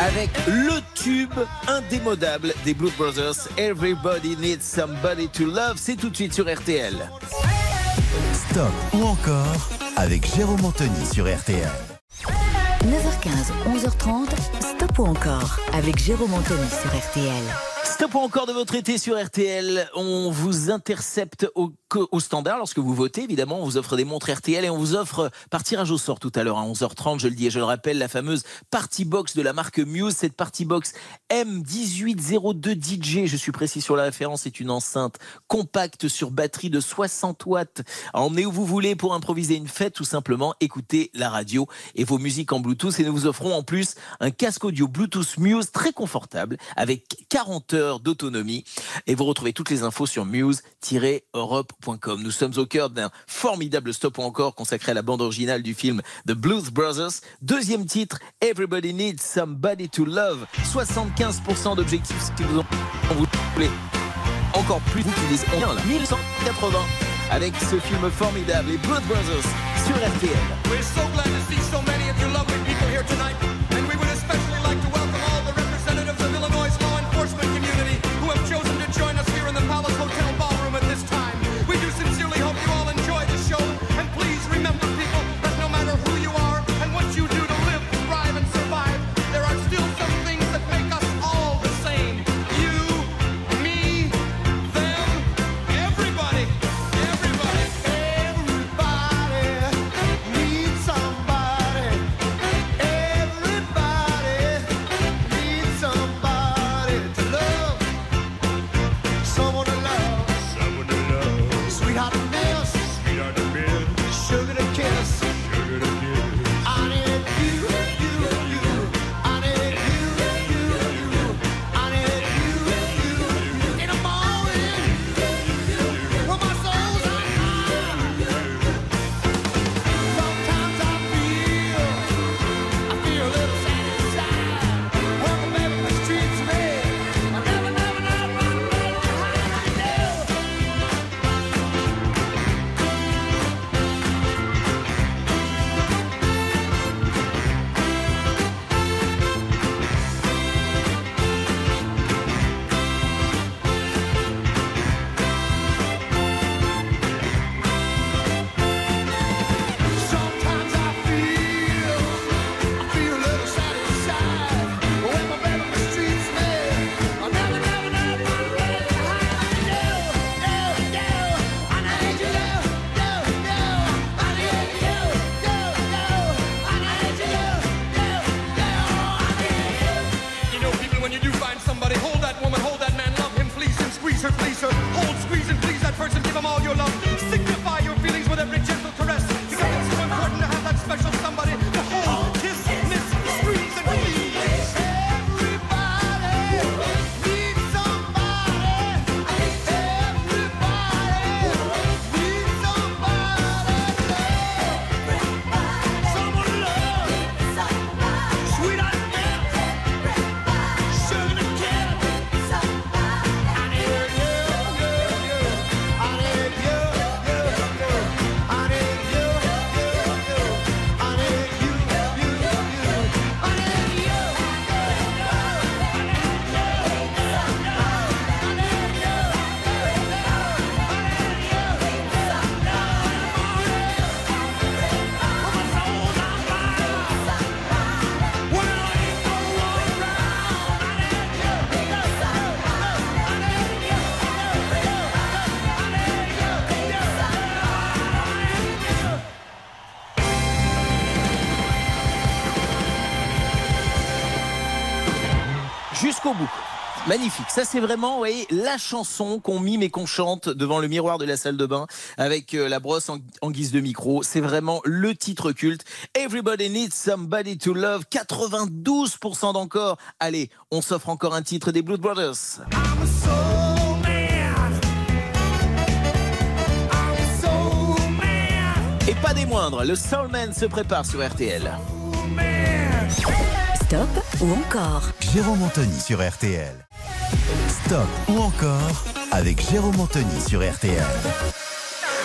Avec le tube indémodable des Blood Brothers, Everybody Needs Somebody to Love, c'est tout de suite sur RTL. Stop ou encore avec Jérôme Anthony sur RTL. 9h15, 11h30, Stop ou encore avec Jérôme Anthony sur RTL. Stop ou encore de votre été sur RTL. On vous intercepte au, au standard lorsque vous votez. Évidemment, on vous offre des montres RTL et on vous offre par tirage au sort tout à l'heure à 11h30. Je le dis et je le rappelle, la fameuse Party Box de la marque Muse. Cette Party Box M1802 DJ, je suis précis sur la référence, c'est une enceinte compacte sur batterie de 60 watts. À emmener où vous voulez pour improviser une fête, tout simplement écoutez la radio et vos musiques en Bluetooth. Et nous vous offrons en plus un casque audio Bluetooth Muse très confortable avec 40 heures d'autonomie. Et vous retrouvez toutes les infos sur Nous sommes au cœur d'un formidable stop ou encore consacré à la bande originale du film The Blues Brothers. Deuxième titre, Everybody Needs Somebody to Love. 75% d'objectifs si vous vous voulez. Encore plus, vous qui les ont là. 1180 avec ce film formidable, les Blues Brothers sur RTL. We're so. Magnifique. Ça, c'est vraiment, vous voyez, la chanson qu'on mime et qu'on chante devant le miroir de la salle de bain avec euh, la brosse en, en guise de micro. C'est vraiment le titre culte. Everybody needs somebody to love. 92% d'encore. Allez, on s'offre encore un titre des Blues Brothers. Et pas des moindres, le Soulman se prépare sur RTL. Stop ou encore? Jérôme Anthony sur RTL. Stop ou encore avec Jérôme Anthony sur RTL.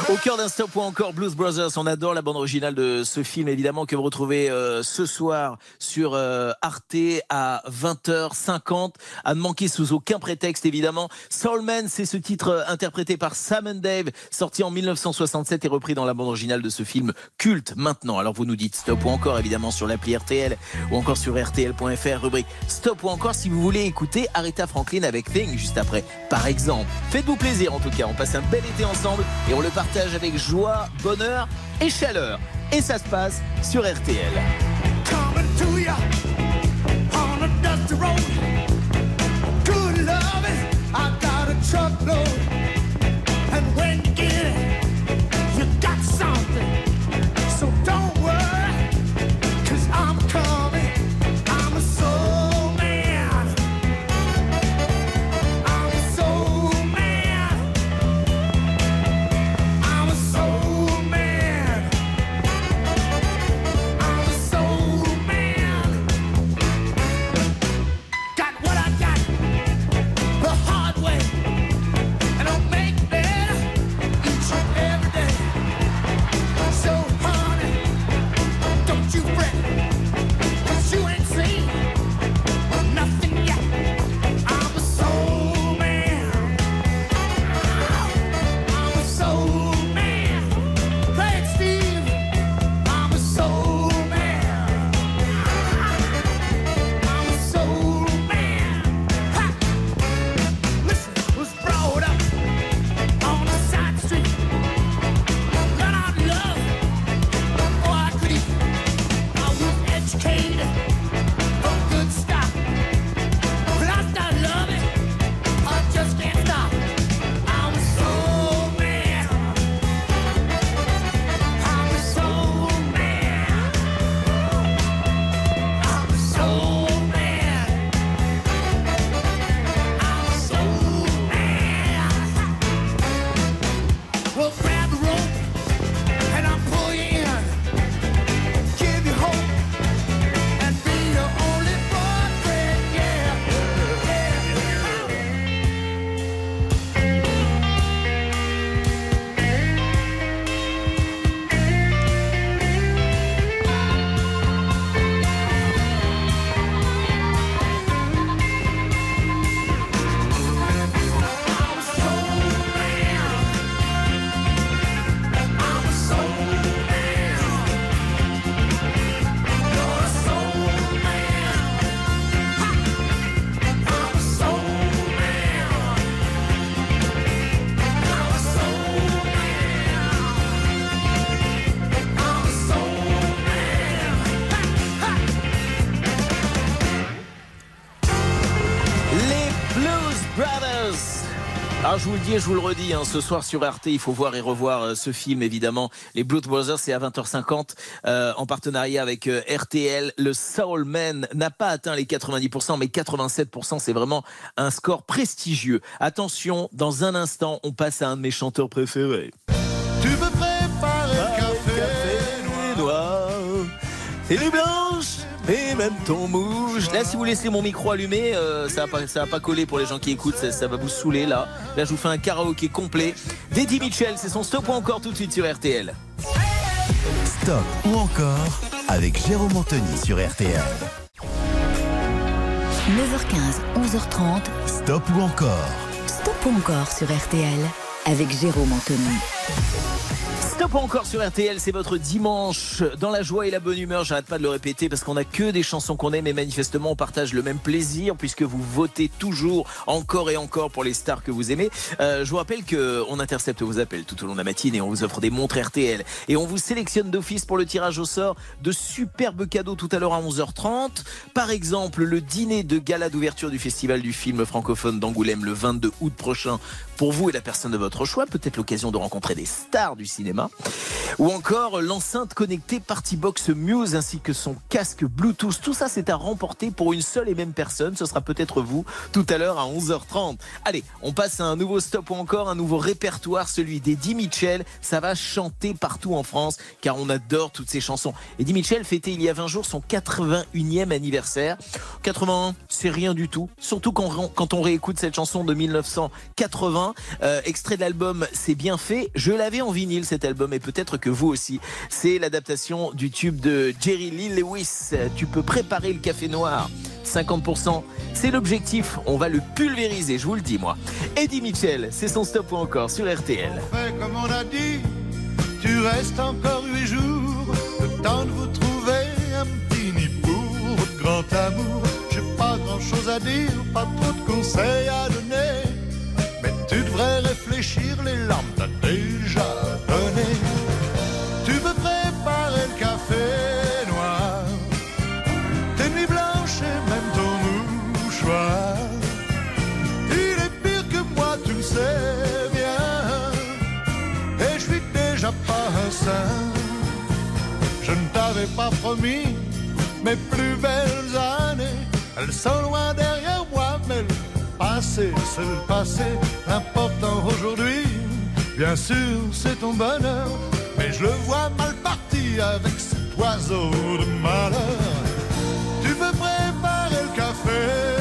Au cœur d'un stop ou encore Blues Brothers, on adore la bande originale de ce film évidemment que vous retrouvez euh, ce soir sur euh, Arte à 20h50. À ne manquer sous aucun prétexte évidemment. Soulman, c'est ce titre euh, interprété par Sam Dave, sorti en 1967 et repris dans la bande originale de ce film culte maintenant. Alors vous nous dites stop ou encore évidemment sur l'appli RTL ou encore sur RTL.fr rubrique stop ou encore si vous voulez écouter Aretha Franklin avec Thing juste après par exemple. Faites-vous plaisir en tout cas, on passe un bel été ensemble et on le partage avec joie, bonheur et chaleur. Et ça se passe sur RTL. Alors je vous le dis et je vous le redis, hein, ce soir sur RT, il faut voir et revoir euh, ce film évidemment. Les Blues Brothers, c'est à 20h50 euh, en partenariat avec euh, RTL. Le Soul Man n'a pas atteint les 90%, mais 87%, c'est vraiment un score prestigieux. Attention, dans un instant, on passe à un de mes chanteurs préférés. Tu me prépares le café, noir et les blanches et même ton mouche. Là, si vous laissez mon micro allumé, euh, ça va pas, ça va pas coller pour les gens qui écoutent, ça, ça va vous saouler là. Là, je vous fais un karaoké complet. D'Eddie Mitchell, c'est son stop ou encore tout de suite sur RTL. Stop ou encore avec Jérôme Anthony sur RTL. 9h15, 11h30. Stop ou encore Stop ou encore sur RTL avec Jérôme Anthony. Stop encore sur RTL, c'est votre dimanche dans la joie et la bonne humeur. J'arrête pas de le répéter parce qu'on a que des chansons qu'on aime et manifestement on partage le même plaisir puisque vous votez toujours encore et encore pour les stars que vous aimez. Euh, je vous rappelle que on intercepte vos appels tout au long de la matinée et on vous offre des montres RTL et on vous sélectionne d'office pour le tirage au sort de superbes cadeaux tout à l'heure à 11h30. Par exemple, le dîner de gala d'ouverture du festival du film francophone d'Angoulême le 22 août prochain pour vous et la personne de votre choix. Peut-être l'occasion de rencontrer des stars du cinéma. Ou encore l'enceinte connectée Partybox Muse ainsi que son casque Bluetooth. Tout ça, c'est à remporter pour une seule et même personne. Ce sera peut-être vous tout à l'heure à 11h30. Allez, on passe à un nouveau stop ou encore un nouveau répertoire, celui d'Eddie Mitchell. Ça va chanter partout en France car on adore toutes ces chansons. Eddie Mitchell fêtait il y a 20 jours son 81e anniversaire. 81, c'est rien du tout. Surtout quand, on réécoute cette chanson de 1980. Euh, extrait de l'album C'est bien fait. Je l'avais en vinyle cet album et peut-être que vous aussi. C'est l'adaptation du tube de Jerry Lee Lewis. Tu peux préparer le café noir. 50%, c'est l'objectif. On va le pulvériser, je vous le dis moi. Eddie Mitchell, c'est son stop ou encore sur RTL. fait comme on a dit, tu restes encore jours, le temps de vous trouver un petit nid pour grand amour. Grand chose à dire, pas trop de conseils à donner, mais tu devrais réfléchir, les larmes t'as déjà donné. Tu veux préparer le café noir, tes nuits blanches et même ton mouchoir. Il est pire que moi, tu le sais bien. Et je suis déjà pas un saint. Je ne t'avais pas promis mes plus belles années. Elles sont loin derrière moi, mais le passé, c'est le passé. L'important aujourd'hui, bien sûr, c'est ton bonheur. Mais je le vois mal parti avec cet oiseau de malheur. Tu veux préparer le café?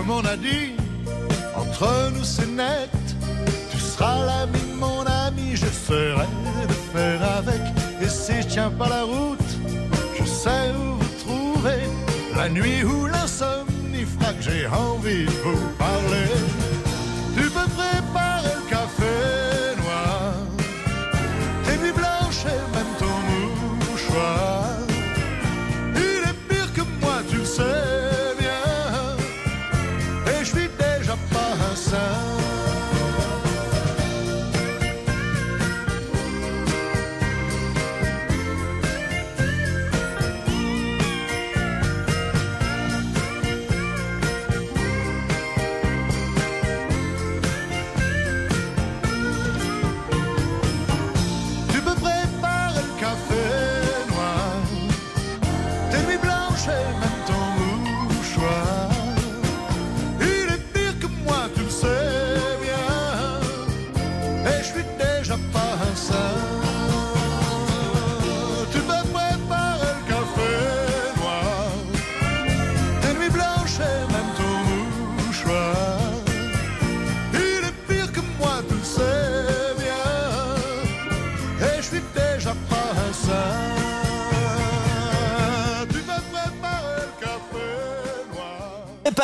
Comme on a dit, entre nous c'est net. Tu seras l'ami de mon ami, j'essaierai de faire avec. Et si je tiens pas la route, je sais où vous trouver. La nuit où l'insomnie fera que j'ai envie de vous parler.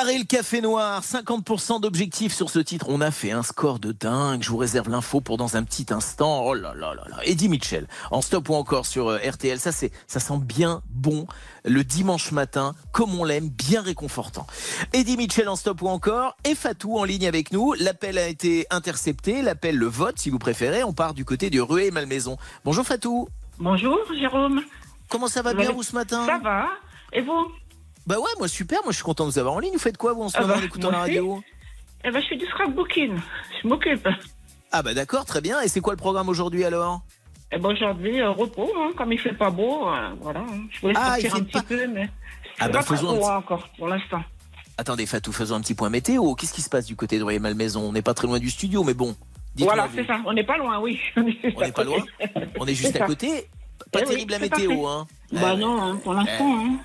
Préparer le café noir, 50% d'objectifs sur ce titre. On a fait un score de dingue. Je vous réserve l'info pour dans un petit instant. Oh là là là là. Eddie Mitchell, en stop ou encore sur euh, RTL. Ça, c'est, ça sent bien bon le dimanche matin, comme on l'aime, bien réconfortant. Eddie Mitchell en stop ou encore. Et Fatou en ligne avec nous. L'appel a été intercepté. L'appel, le vote, si vous préférez. On part du côté du Rué Malmaison. Bonjour Fatou. Bonjour Jérôme. Comment ça va bien vous ce matin? Ça va. Et vous? Bah ouais, moi super. Moi je suis content de vous avoir en ligne. Vous faites quoi vous en ce Ah moment bah, en écoutant la radio Eh ben, je fais du scrapbooking. Je m'occupe. Ah bah d'accord, très bien. Et c'est quoi le programme aujourd'hui alors? Eh ben, aujourd'hui, euh, repos, hein, comme il fait pas beau, euh, voilà. hein. Je voulais Ah, sortir un petit peu, mais Ah bah, pas faisons un encore pour l'instant. Attendez Fatou, faisons un petit point météo. Qu'est-ce qui se passe du côté de Royer Malmaison? On n'est pas très loin du studio, mais bon. Voilà, c'est ça. On n'est pas loin, oui. On est, On n'est pas loin. On est juste à côté. Pas Eh oui, terrible la météo, parfait. hein. Bah Eh, non, hein, pour l'instant. hein.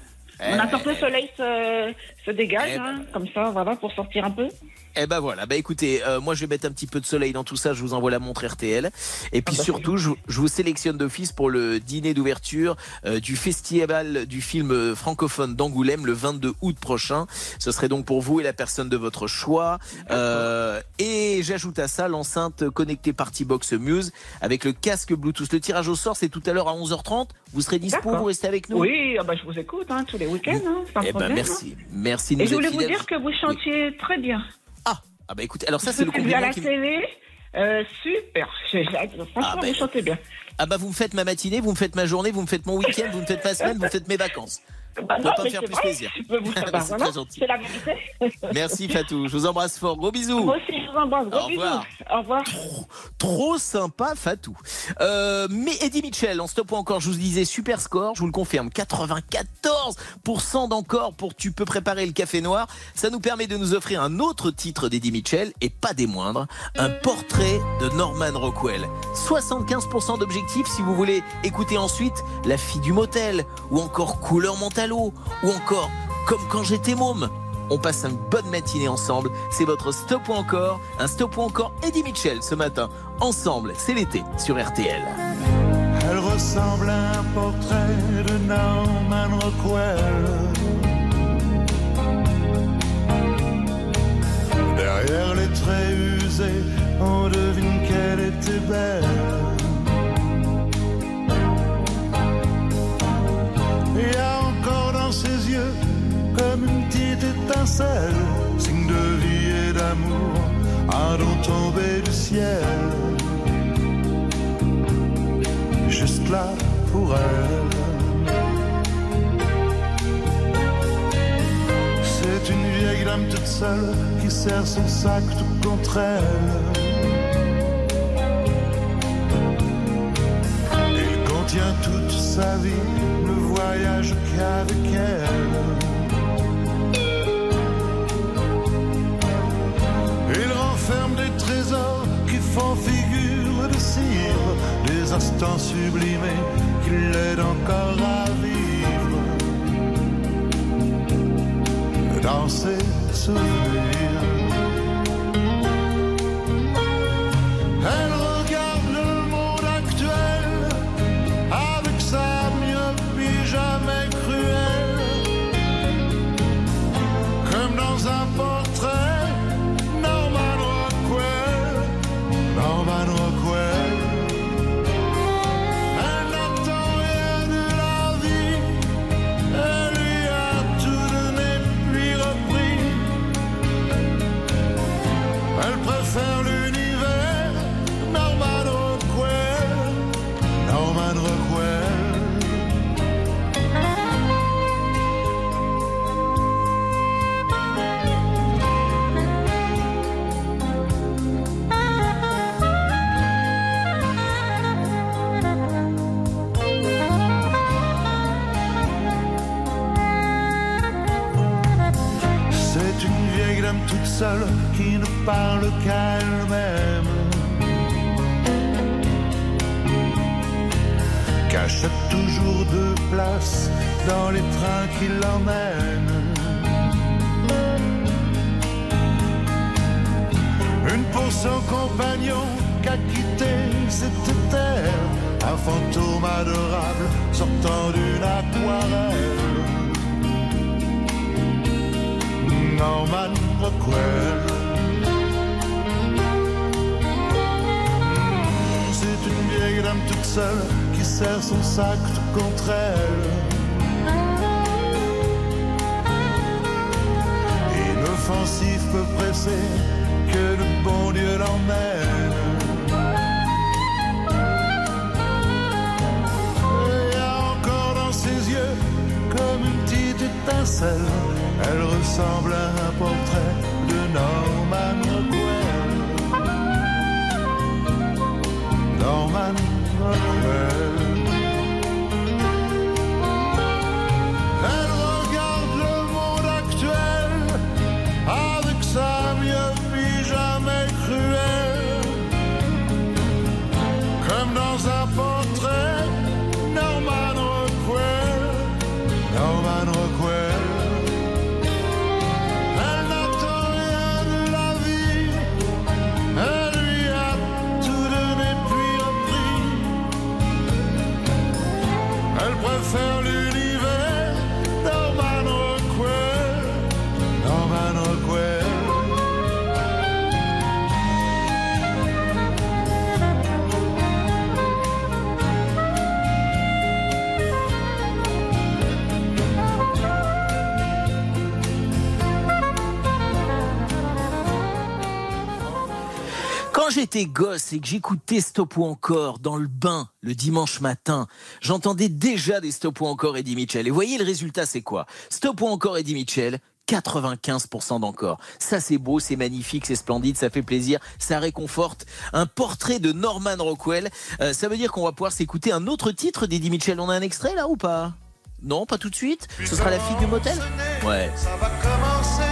Eh, On attend que eh, le soleil se, se dégage, Eh hein, comme ça, voilà, pour sortir un peu. Eh ben voilà, bah écoutez, euh, moi je vais mettre un petit peu de soleil dans tout ça, je vous envoie la montre RTL. Et puis Ah bah, surtout, je, je vous sélectionne d'office pour le dîner d'ouverture euh, du festival du film euh, francophone d'Angoulême le 22 août prochain. Ce serait donc pour vous et la personne de votre choix. Euh, et j'ajoute à ça l'enceinte connectée Party Box Muse avec le casque Bluetooth. Le tirage au sort, c'est tout à l'heure à 11h30. Vous serez dispo, vous restez avec nous Oui, ah bah, je vous écoute hein, tous les week-ends, hein, sans Eh ben problème. merci, hein. merci de Et nous je voulais vous dire que vous chantiez très bien. Ah bah écoutez, alors ça c'est le vu à compliment la qui télé. Euh, super. Franchement, ben, vous chantez bien. Ah bah vous me faites ma matinée, vous me faites ma journée, vous me faites mon week-end, vous me faites ma semaine, vous me faites mes vacances. Bah On non, mais faire plus vrai, plaisir. C'est très gentil. La vérité. Merci Fatou, je vous embrasse fort, gros bisous. Moi aussi, je vous embrasse. Gros Au revoir. bisous. Au revoir. Trop sympa Fatou. Euh, mais Eddie Mitchell, en stop encore, je vous disais super score, je vous le confirme, 94% d'encore pour Tu peux préparer le café noir. Ça nous permet de nous offrir un autre titre d'Eddie Mitchell et pas des moindres, un portrait de Norman Rockwell. 75% d'objectifs si vous voulez écouter ensuite La fille du motel ou encore Couleur Ou encore Comme quand j'étais môme. On passe une bonne matinée ensemble. C'est votre stop ou encore, un stop ou encore Eddie Mitchell ce matin. Ensemble, c'est l'été sur RTL. Elle ressemble à un portrait de Norman Rockwell. Derrière les traits usés, on devine qu'elle était belle. Il comme une petite étincelle, signe de vie et d'amour, un don tombé du ciel juste là pour elle. C'est une vieille dame toute seule qui serre son sac tout contre elle. Il contient toute sa vie, le voyage qu'avec elle. Des trésors qui font figure de cire, des instants sublimés qui l'aident encore à vivre. Dans ses souvenirs. Toute seule qui ne parle qu'à elle-même. Achète toujours deux places dans les trains qui l'emmènent. Une pour son compagnon qui a quitté cette terre. Un fantôme adorable sortant d'une aquarelle. Norman Rockwell. C'est une vieille dame toute seule qui serre son sac contre elle. Inoffensif, peu pressé, que le bon Dieu l'emmène. Il y a encore dans ses yeux comme une petite étincelle. Elle ressemble à un portrait de Norman Rockwell. Norman Rockwell. J'étais gosse et que j'écoutais Stop ou encore dans le bain le dimanche matin, j'entendais déjà des Stop ou encore Eddie Mitchell. Et voyez le résultat, c'est quoi? Stop ou encore Eddie Mitchell 95% d'encore. Ça c'est beau, c'est magnifique, c'est splendide, ça fait plaisir, ça réconforte. Un portrait de Norman Rockwell. Euh, ça veut dire qu'on va pouvoir s'écouter un autre titre d'Eddie Mitchell. On a un extrait là ou pas? Non, pas tout de suite? Ce sera la fille du motel? Ouais. Ça va commencer,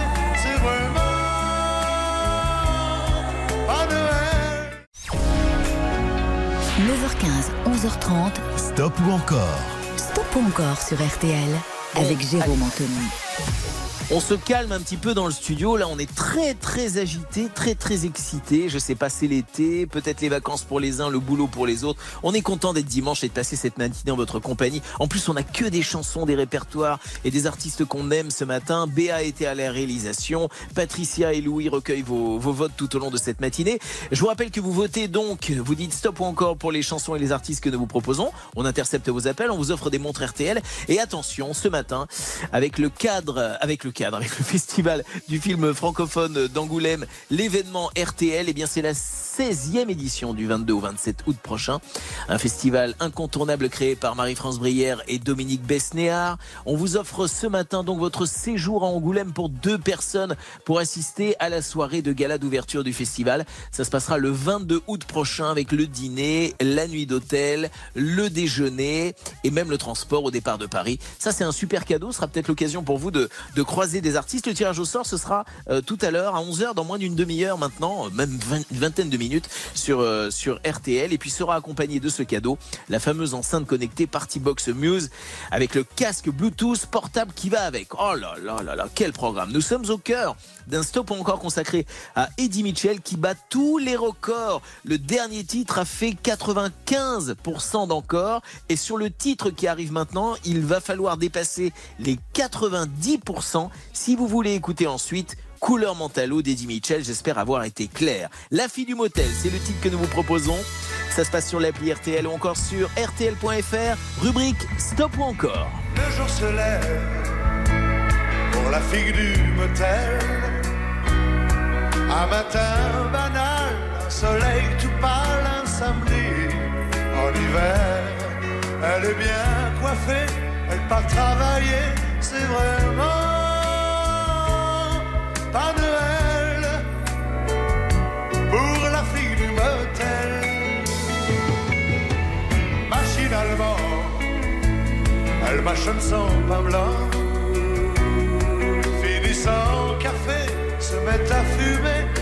9h15, 11h30. Stop ou encore? Stop ou encore sur RTL avec Jérôme Anthony. On se calme un petit peu dans le studio. Là, on est très, très agité, très, très excité. Je sais pas, c'est l'été, peut-être les vacances pour les uns, le boulot pour les autres. On est content d'être dimanche et de passer cette matinée en votre compagnie. En plus, on a que des chansons, des répertoires et des artistes qu'on aime ce matin. Béa était à la réalisation. Patricia et Louis recueillent vos, vos votes tout au long de cette matinée. Je vous rappelle que vous votez donc, vous dites stop ou encore pour les chansons et les artistes que nous vous proposons. On intercepte vos appels, on vous offre des montres RTL. Et attention, ce matin, avec le cadre, avec le avec le festival du film francophone d'Angoulême, l'événement RTL, eh bien c'est la 16e édition du 22 au 27 août prochain. Un festival incontournable créé par Marie-France Brière et Dominique Besnéard. On vous offre ce matin donc votre séjour à Angoulême pour deux personnes pour assister à la soirée de gala d'ouverture du festival. Ça se passera le 22 août prochain avec le dîner, la nuit d'hôtel, le déjeuner et même le transport au départ de Paris. Ça c'est un super cadeau. Ce sera peut-être l'occasion pour vous de, de croiser des artistes. Le tirage au sort, ce sera euh, tout à l'heure à 11h, dans moins d'une demi-heure maintenant, euh, même une vingtaine de minutes sur, euh, sur RTL. Et puis sera accompagné de ce cadeau, la fameuse enceinte connectée Partybox Muse avec le casque Bluetooth portable qui va avec. Oh là là là là, quel programme. Nous sommes au cœur d'un stop encore consacré à Eddie Mitchell qui bat tous les records. Le dernier titre a fait 95% d'encore et sur le titre qui arrive maintenant, il va falloir dépasser les 90% si vous voulez écouter ensuite Couleur Mentalo d'Eddie Mitchell, j'espère avoir été clair. La fille du motel, c'est le titre que nous vous proposons. Ça se passe sur l'appli RTL ou encore sur rtl.fr, rubrique Stop ou encore. Le jour se lève pour la fille du motel. Un matin banal, un soleil tout pâle, un samedi en hiver. Elle est bien coiffée, elle part travailler, c'est vraiment pas Noël pour la fille du motel. Machinalement, elle mâchonne son pain blanc. Finissant café, se met à fumer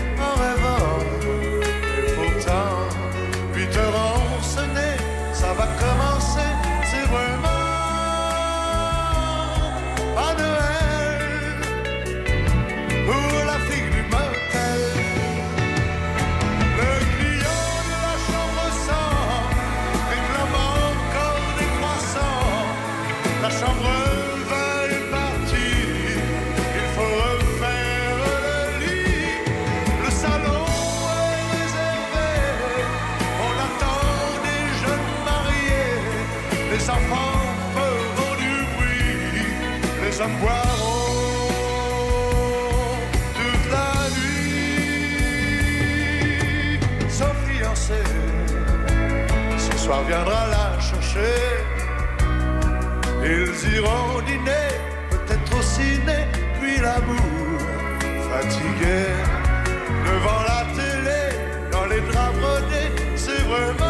soir viendra la chercher. Ils iront dîner, peut-être au ciné, puis l'amour fatigué. Devant la télé, dans les draps brodés, c'est vraiment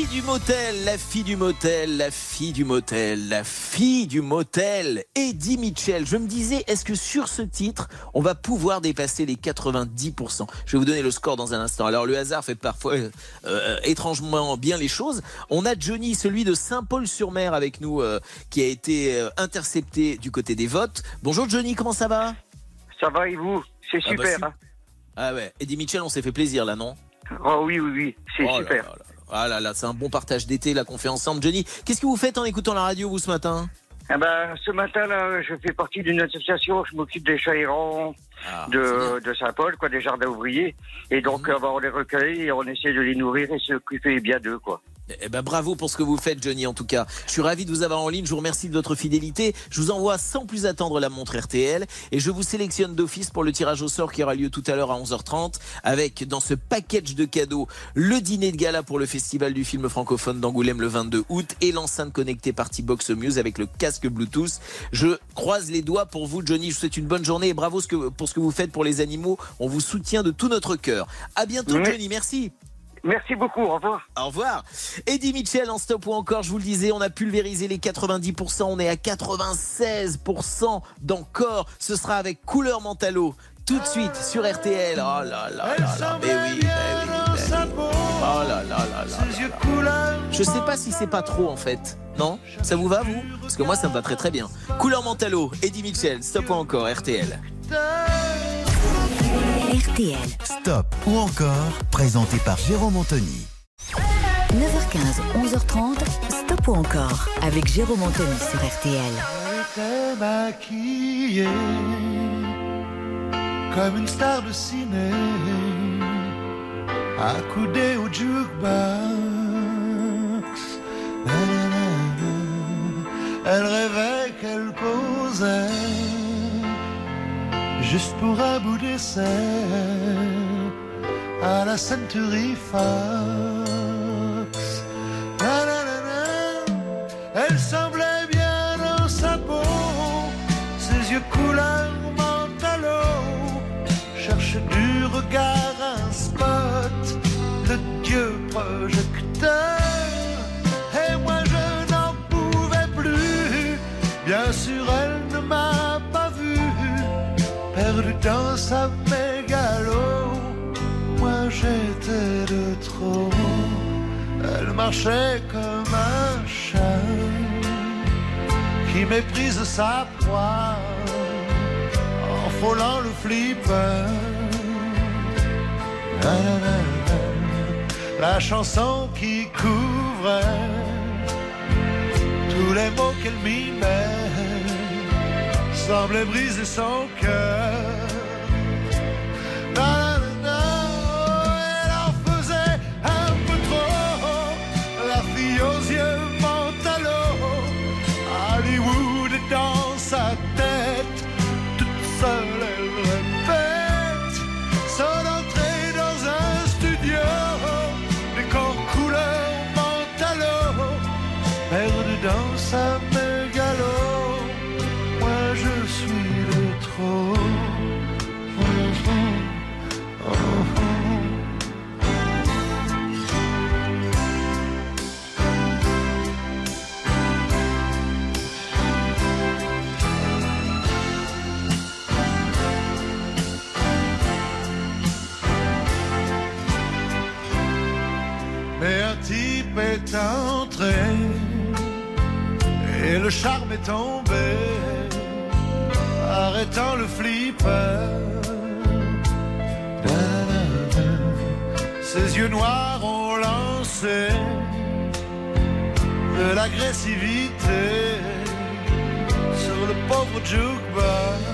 fille du motel, la fille du motel, la fille du motel, la fille du motel, Eddie Mitchell. Je me disais, est-ce que sur ce titre, on va pouvoir dépasser les 90% Je vais vous donner le score dans un instant. Alors le hasard fait parfois euh, euh, étrangement bien les choses. On a Johnny, celui de Saint-Paul-sur-Mer avec nous, euh, qui a été intercepté du côté des votes. Bonjour Johnny, comment ça va? Ça va et vous? C'est Ah bah, super. su- hein. Ah ouais, Eddie Mitchell, on s'est fait plaisir là, non? Oh oui, oui, oui, c'est Oh là super. là là. Ah là là, c'est un bon partage d'été, qu'on fait ensemble. Johnny, qu'est-ce que vous faites en écoutant la radio, vous, ce matin? Eh ben, ce matin, là, je fais partie d'une association, je m'occupe des chats errants Ah, de, de Saint-Paul, quoi, des jardins ouvriers. Et donc, euh, ben, on les recueille et on essaie de les nourrir et s'occuper bien d'eux, quoi. Eh ben bravo pour ce que vous faites Johnny en tout cas. Je suis ravi de vous avoir en ligne, je vous remercie de votre fidélité. Je vous envoie sans plus attendre la montre RTL et je vous sélectionne d'office pour le tirage au sort qui aura lieu tout à l'heure à 11h30 avec dans ce package de cadeaux le dîner de gala pour le festival du film francophone d'Angoulême le 22 août et l'enceinte connectée Party Box Muse avec le casque Bluetooth. Je croise les doigts pour vous Johnny, je vous souhaite une bonne journée et bravo pour ce que vous faites pour les animaux. On vous soutient de tout notre cœur. À bientôt Oui. Johnny, merci. Merci beaucoup, au revoir. Au revoir. Eddie Mitchell en stop ou encore, je vous le disais, on a pulvérisé les 90%, on est à 96% d'encore. Ce sera avec couleur Mentalo tout de suite sur RTL. Oh là là là là, mais oui, mais oui, mais oui. Oh là là là là là. Je sais pas si c'est pas trop en fait. Non? Ça vous va vous? Parce que moi ça me va très très bien. Couleur Mentalo, Eddie Mitchell, stop ou encore, RTL. RTL. Stop ou encore, présenté par Jérôme Anthony. 9h15, 11h30, Stop ou encore avec Jérôme Anthony sur RTL. maquillée comme une star de ciné, accoudée au jukebox. Elle rêvait qu'elle posait juste pour un bout d'essai à la Century Fox. Elle semblait bien dans sa peau, ses yeux couleur mentalo, cherche du regard un spot, le dieu projecteur. Et moi je n'en pouvais plus, bien sûr elle ne m'a dans sa mégalo, moi j'étais de trop. Elle marchait comme un chat qui méprise sa proie en frôlant le flipper. La chanson qui couvrait tous les mots qu'elle mimait semblait briser son cœur. Le charme est tombé, arrêtant le flipper. Ses yeux noirs ont lancé de l'agressivité sur le pauvre jukebox.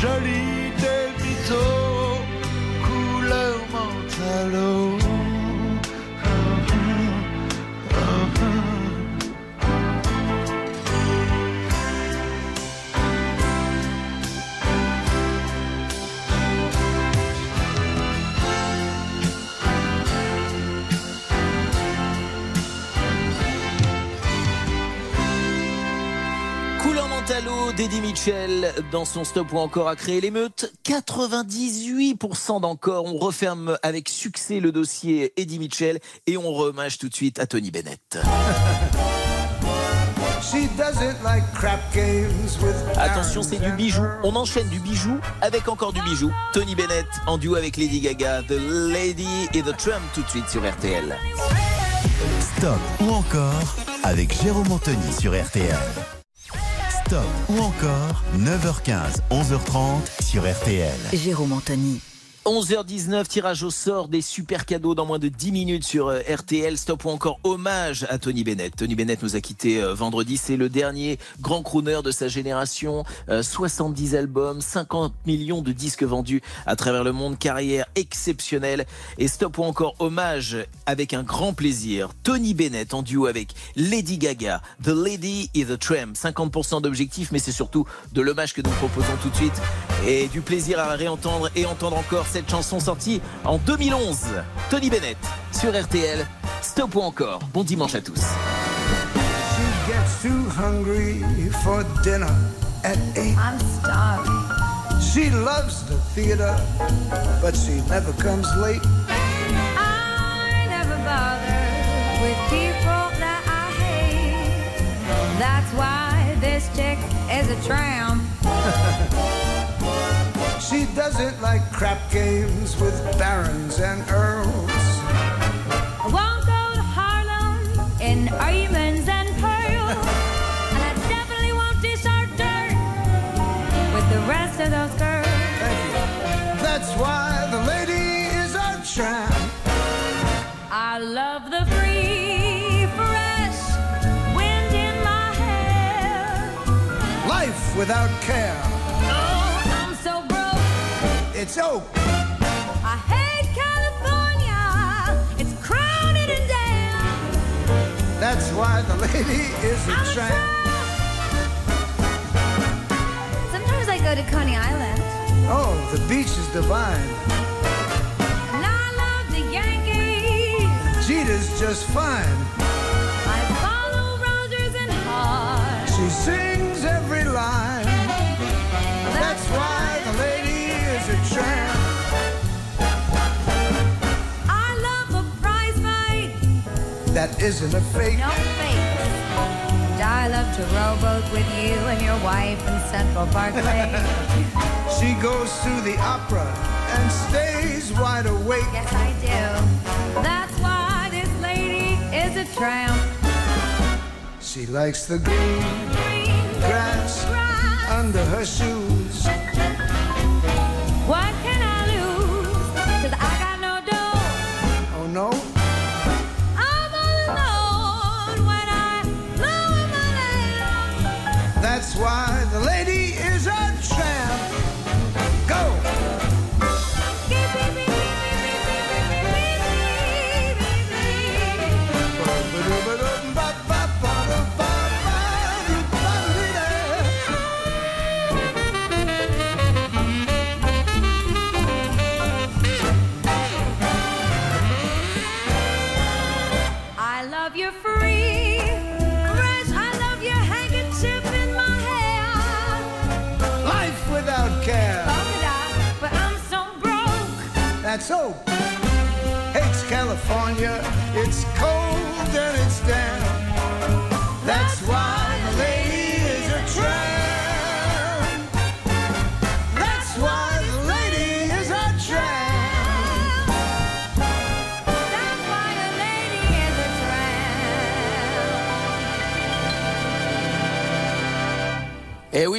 Jolie des mythos, couleur mentalo. d'Eddie Mitchell dans son stop ou encore a créé l'émeute. 98% d'encore. On referme avec succès le dossier Eddie Mitchell et on rehommage tout de suite à Tony Bennett. She doesn't like crap games with Attention, c'est du bijou. On enchaîne du bijou avec encore du bijou. Tony Bennett en duo avec Lady Gaga, The Lady et The Trump tout de suite sur RTL. Stop ou encore avec Jérôme Anthony sur RTL. Ou encore 9h15, 11h30 sur RTL. Jérôme Anthony. 11h19, tirage au sort des super cadeaux dans moins de 10 minutes sur euh, RTL. Stop ou encore hommage à Tony Bennett. Tony Bennett nous a quitté euh, vendredi. C'est le dernier grand crooner de sa génération. Euh, 70 albums, 50 millions de disques vendus à travers le monde. Carrière exceptionnelle. Et stop ou encore hommage avec un grand plaisir. Tony Bennett en duo avec Lady Gaga, The Lady et The Tramp. 50% d'objectifs, mais c'est surtout de l'hommage que nous proposons tout de suite. Et du plaisir à réentendre et entendre encore cette chanson sortie en 2011. Tony Bennett sur RTL. Stop ou encore. Bon dimanche à tous. She gets too hungry for dinner at eight. I'm starving. She loves the theater, but she never comes late. I never bother with people that I hate. That's why this chick is a tramp. She doesn't like crap games with barons and earls. I won't go to Harlem in diamonds and pearls. and I definitely won't dish our dirt with the rest of those girls. That's why the lady is a tramp. I love the free, fresh wind in my hair. Life without care. It's oak. I hate California. It's crowded and damn. That's why the lady is a tramp. Sometimes I go to Coney Island. Oh, the beach is divine. And I love the Yankees. Jeter's just fine. I follow Rogers and Hart. She sings every line. That isn't a fake. No fakes. I love to rowboat with you and your wife in Central Park She goes to the opera and stays wide awake. yes, I do. That's why this lady is a tramp. She likes the green grass under her shoes. So. Hates California. It's cold and it's damp.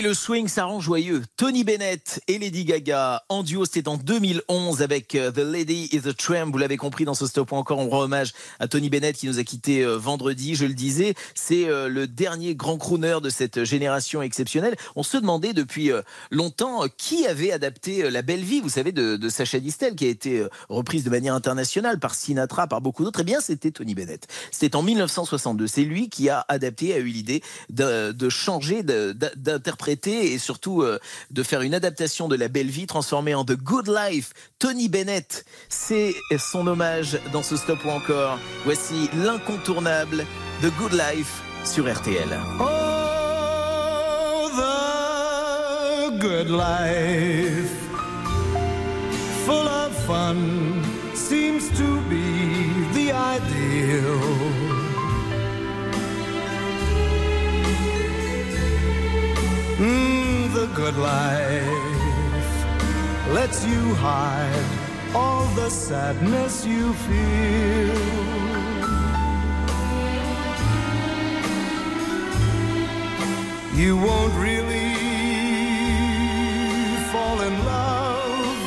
Le swing, ça rend joyeux. Tony Bennett et Lady Gaga en duo, c'était en 2011 avec euh, The Lady is a Tramp. Vous l'avez compris dans ce stop encore, on rend hommage à Tony Bennett qui nous a quitté euh, vendredi. Je le disais, c'est euh, le dernier grand crooner de cette génération exceptionnelle. On se demandait depuis longtemps qui avait adapté La Belle Vie, vous savez, de, Sacha Distel, qui a été reprise de manière internationale par Sinatra, par beaucoup d'autres. Eh bien, c'était Tony Bennett. C'était en 1962. C'est lui qui a adapté, a eu l'idée de, changer, de- et surtout euh, de faire une adaptation de La Belle Vie transformée en The Good Life. Tony Bennett, c'est son hommage dans ce stop ou encore. Voici l'incontournable The Good Life sur RTL. Oh, the good life, full of fun, seems to be the ideal. Good life lets you hide all the sadness you feel. You won't really fall in love,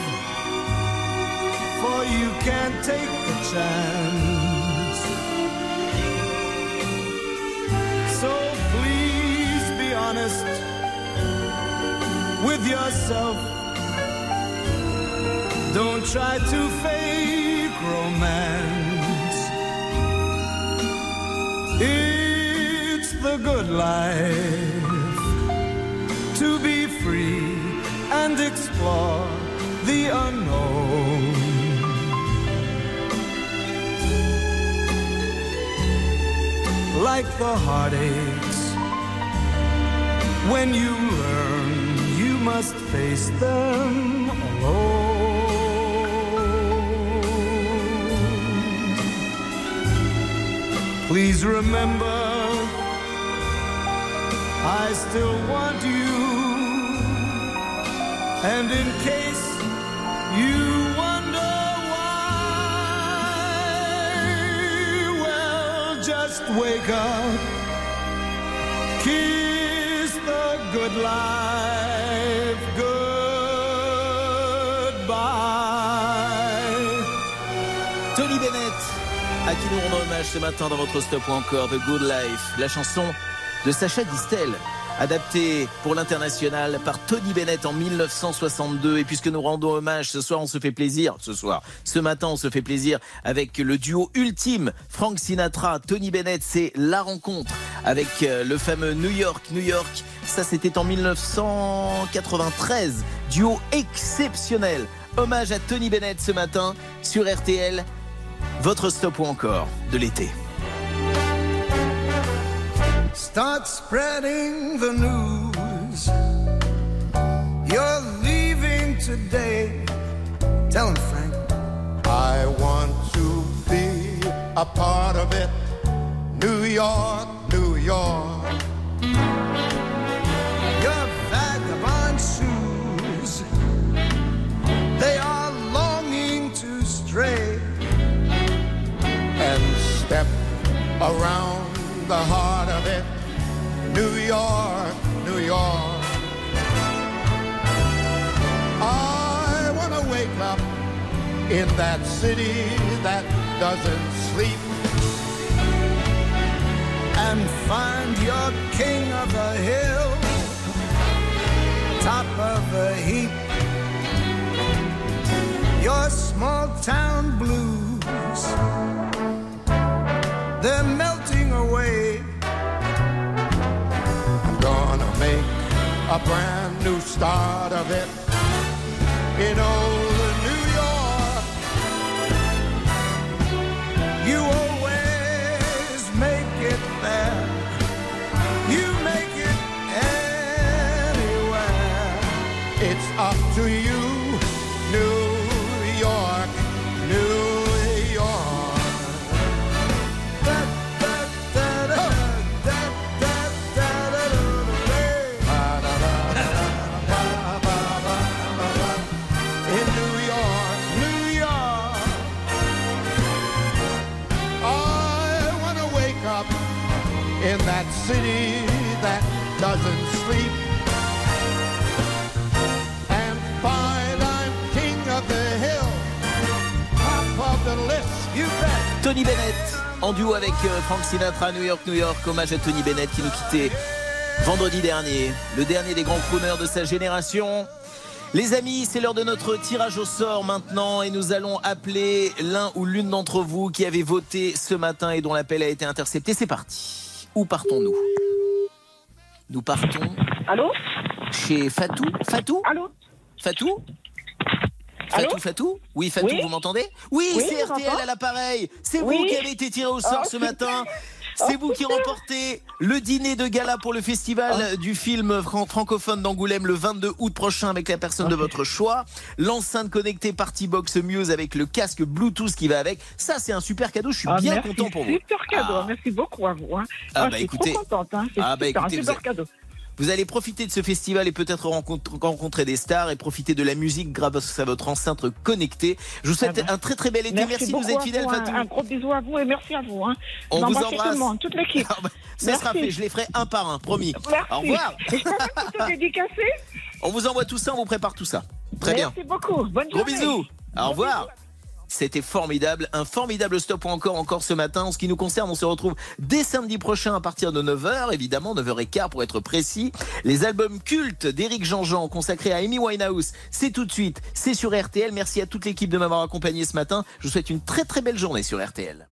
for you can't take the chance. So please be honest with yourself. Don't try to fake romance. It's the good life to be free and explore the unknown. Like the heartaches, when you must face them alone. Please remember, I still want you. And in case you wonder why, well, just wake up, the good life goodbye. Tony Bennett, à qui nous rendons hommage ce matin dans votre stop ou encore The Good Life, la chanson de Sacha Distel, adaptée pour l'international par Tony Bennett en 1962. Et puisque nous rendons hommage ce soir, on se fait plaisir, ce soir, ce matin, on se fait plaisir avec le duo ultime, Frank Sinatra, Tony Bennett, c'est la rencontre avec euh, le fameux New York, New York. Ça, c'était en 1993. Duo exceptionnel. Hommage à Tony Bennett ce matin sur RTL. Votre stop ou encore de l'été. Start spreading the news. You're leaving today. Tell him, Frank. I want to be a part of it. New York, New York. Your vagabond shoes. They are longing to stray. And step around the heart of it. New York, New York. I want to wake up in that city that doesn't sleep. and find your king of the hill, top of the heap. Your small town blues, they're melting away. I'm gonna make a brand new start of it in old New York. You always make it there. You make it anywhere. It's up to you, Tony Bennett en duo avec euh, Frank Sinatra, New York, New York. Hommage à Tony Bennett qui nous quittait vendredi dernier. Le dernier des grands crooners de sa génération. Les amis, c'est l'heure de notre tirage au sort maintenant et nous allons appeler l'un ou l'une d'entre vous qui avait voté ce matin et dont l'appel a été intercepté. C'est parti. Où partons-nous? Nous partons. Allô? Chez Fatou. Fatou? Allô? Fatou? Fatou, Fatou Oui, Fatou, Oui vous m'entendez Oui, Oui, c'est RTL à l'appareil. C'est vous qui avez été tiré au sort Oh, ce matin. C'est vous qui remportez le dîner de gala pour le festival Ah. du film fran- francophone d'Angoulême le 22 août prochain avec la personne de votre choix. L'enceinte connectée Party Box Muse avec le casque Bluetooth qui va avec. Ça, c'est un super cadeau. Je suis Ah, bien merci, content pour vous. Super cadeau, Ah. merci beaucoup à vous. Hein. Ah, Ah, bah, je suis écoutez. trop contente. Hein. C'est Ah, bah, super, écoutez, un super cadeau. Vous allez profiter de ce festival et peut-être rencontre- rencontrer des stars et profiter de la musique grâce à votre enceinte connectée. Je vous souhaite Ah un très très bel été. Merci, de nous beaucoup être vous, hein. Fatou. Un gros bisou à vous et merci à vous. Hein. On vous embrasse. tout le monde, toute l'équipe. Ça sera Merci. fait, je les ferai un par un, promis. Merci. Au revoir. On vous envoie tout ça, on vous prépare tout ça. Très bien. Merci beaucoup. Bonne Gros journée. bisous. Au revoir. C'était formidable, un formidable stop encore encore ce matin. En ce qui nous concerne, on se retrouve dès samedi prochain à partir de 9h, évidemment 9h15 pour être précis. Les albums cultes d'Éric Jean-Jean consacrés à Amy Winehouse, c'est tout de suite, c'est sur RTL. Merci à toute l'équipe de m'avoir accompagné ce matin. Je vous souhaite une très très belle journée sur RTL.